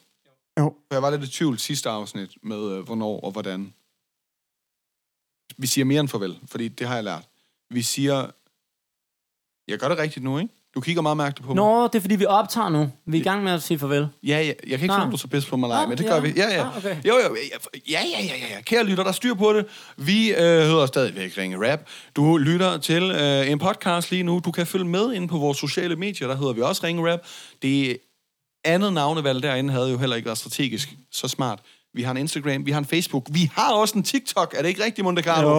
Jo. For jeg var lidt i tvivl sidste afsnit med, øh, hvornår og hvordan. Vi siger mere end farvel, fordi det har jeg lært. Vi siger... Jeg gør det rigtigt nu, ikke? Du kigger meget mærkeligt på mig. Nå, det er fordi, vi optager nu. Vi er i gang med at sige farvel. Ja, ja, jeg kan ikke Nå. finde, du er så bedst på mig, Nå, men det ja. gør vi. Ja, ja. Ah, okay. Jo, jo, ja, ja, ja, ja, ja. Kære lytter, der er styr på det. Vi øh, hedder stadigvæk Ringe Rap. Du lytter til øh, en podcast lige nu. Du kan følge med inde på vores sociale medier. Der hedder vi også Ringe Rap. Det andet navnevalg derinde havde jo heller ikke været strategisk så smart. Vi har en Instagram, vi har en Facebook, vi har også en TikTok. Er det ikke rigtigt, Monte Carlo? Jo,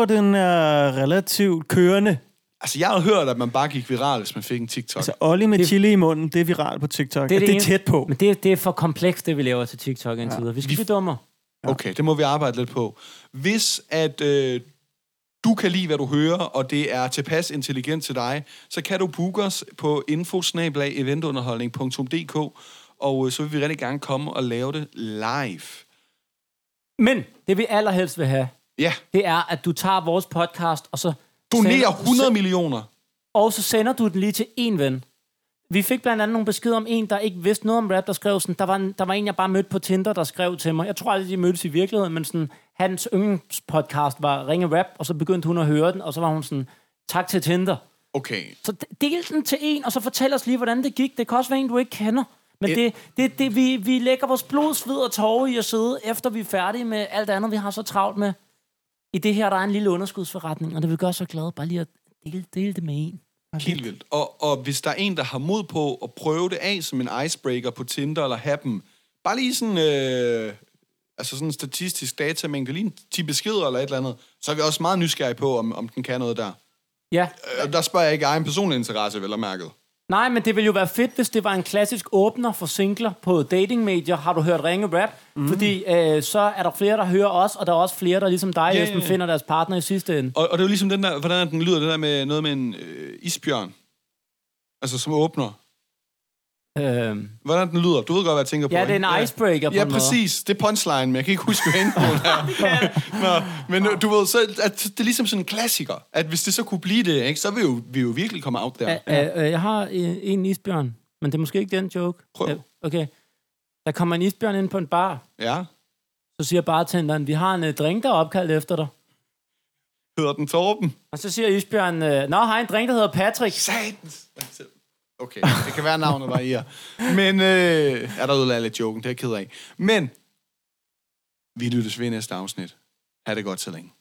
og den er relativt kørende. Altså, jeg har hørt, at man bare gik viral, hvis man fik en TikTok. Altså, Olli med chili i munden, det er viralt på TikTok. Det er, det er tæt på. Men det, det er for komplekst, det vi laver til TikTok indtil videre. Vi skal blive dummere. Okay, det må vi arbejde lidt på. Hvis at øh, du kan lide, hvad du hører, og det er tilpas intelligent til dig, så kan du booke os på info-eventunderholdning.dk, og øh, så vil vi rigtig gerne komme og lave det live. Men det vi allerhelst vil have, Ja. det er, at du tager vores podcast, og så... Donerer sender- 100 millioner. Og så sender du den lige til en ven. Vi fik blandt andet nogle beskeder om en, der ikke vidste noget om rap, der skrev sådan, der var, en, der var en, jeg bare mødte på Tinder, der skrev til mig. Jeg tror aldrig, de mødtes i virkeligheden, men sådan, hans yndlingspodcast var Ringe Rap, og så begyndte hun at høre den, og så var hun sådan, tak til Tinder. Okay. Så del den til en, og så fortæl os lige, hvordan det gik. Det kan også være en, du ikke kender. Men Et- det, det, det, vi, vi lægger vores blod, sved og tårer i at sidde, efter vi er færdige med alt andet, vi har så travlt med. I det her, der er en lille underskudsforretning, og det vil gøre os så glade. Bare lige at dele, dele det med en. Helt vildt. Og, og hvis der er en, der har mod på at prøve det af som en icebreaker på Tinder eller Happen, bare lige sådan, øh, altså sådan statistisk datamængde, lige en 10 beskeder eller et eller andet, så er vi også meget nysgerrige på, om, om den kan noget der. Ja. Øh, der spørger jeg ikke egen personlig interesse, vel at mærket. Nej, men det ville jo være fedt, hvis det var en klassisk åbner for singler på datingmedier. Har du hørt Ringe Rap? Mm. Fordi øh, så er der flere, der hører os, og der er også flere, der ligesom dig, yeah, Esben, finder deres partner i sidste ende. Og, og det er jo ligesom den der, hvordan den lyder, det der med noget med en øh, isbjørn. Altså som åbner. Øhm. Hvordan den lyder. Du ved godt, hvad jeg tænker på. Ja, det er ikke? en icebreaker på Ja, en måde. præcis. Det er punchline, men jeg kan ikke huske, hvad introen er. Nå, men øh, du ved, så, at det er ligesom sådan en klassiker, at hvis det så kunne blive det, ikke, så vil jo, vi jo virkelig komme out der. Ja. Øh, jeg har en isbjørn, men det er måske ikke den joke. Prøv. Øh, okay. Der kommer en isbjørn ind på en bar. Ja. Så siger bartenderen, vi har en øh, drink, der er opkaldt efter dig. Hedder den Torben? Og så siger Isbjørn, øh, Nå, har en drink, der hedder Patrick. Satans. Okay, det kan være, navnet varierer. Men, øh, er der udladet lidt joken, det er jeg ked af. Men, vi lyttes ved næste afsnit. Ha' det godt så længe.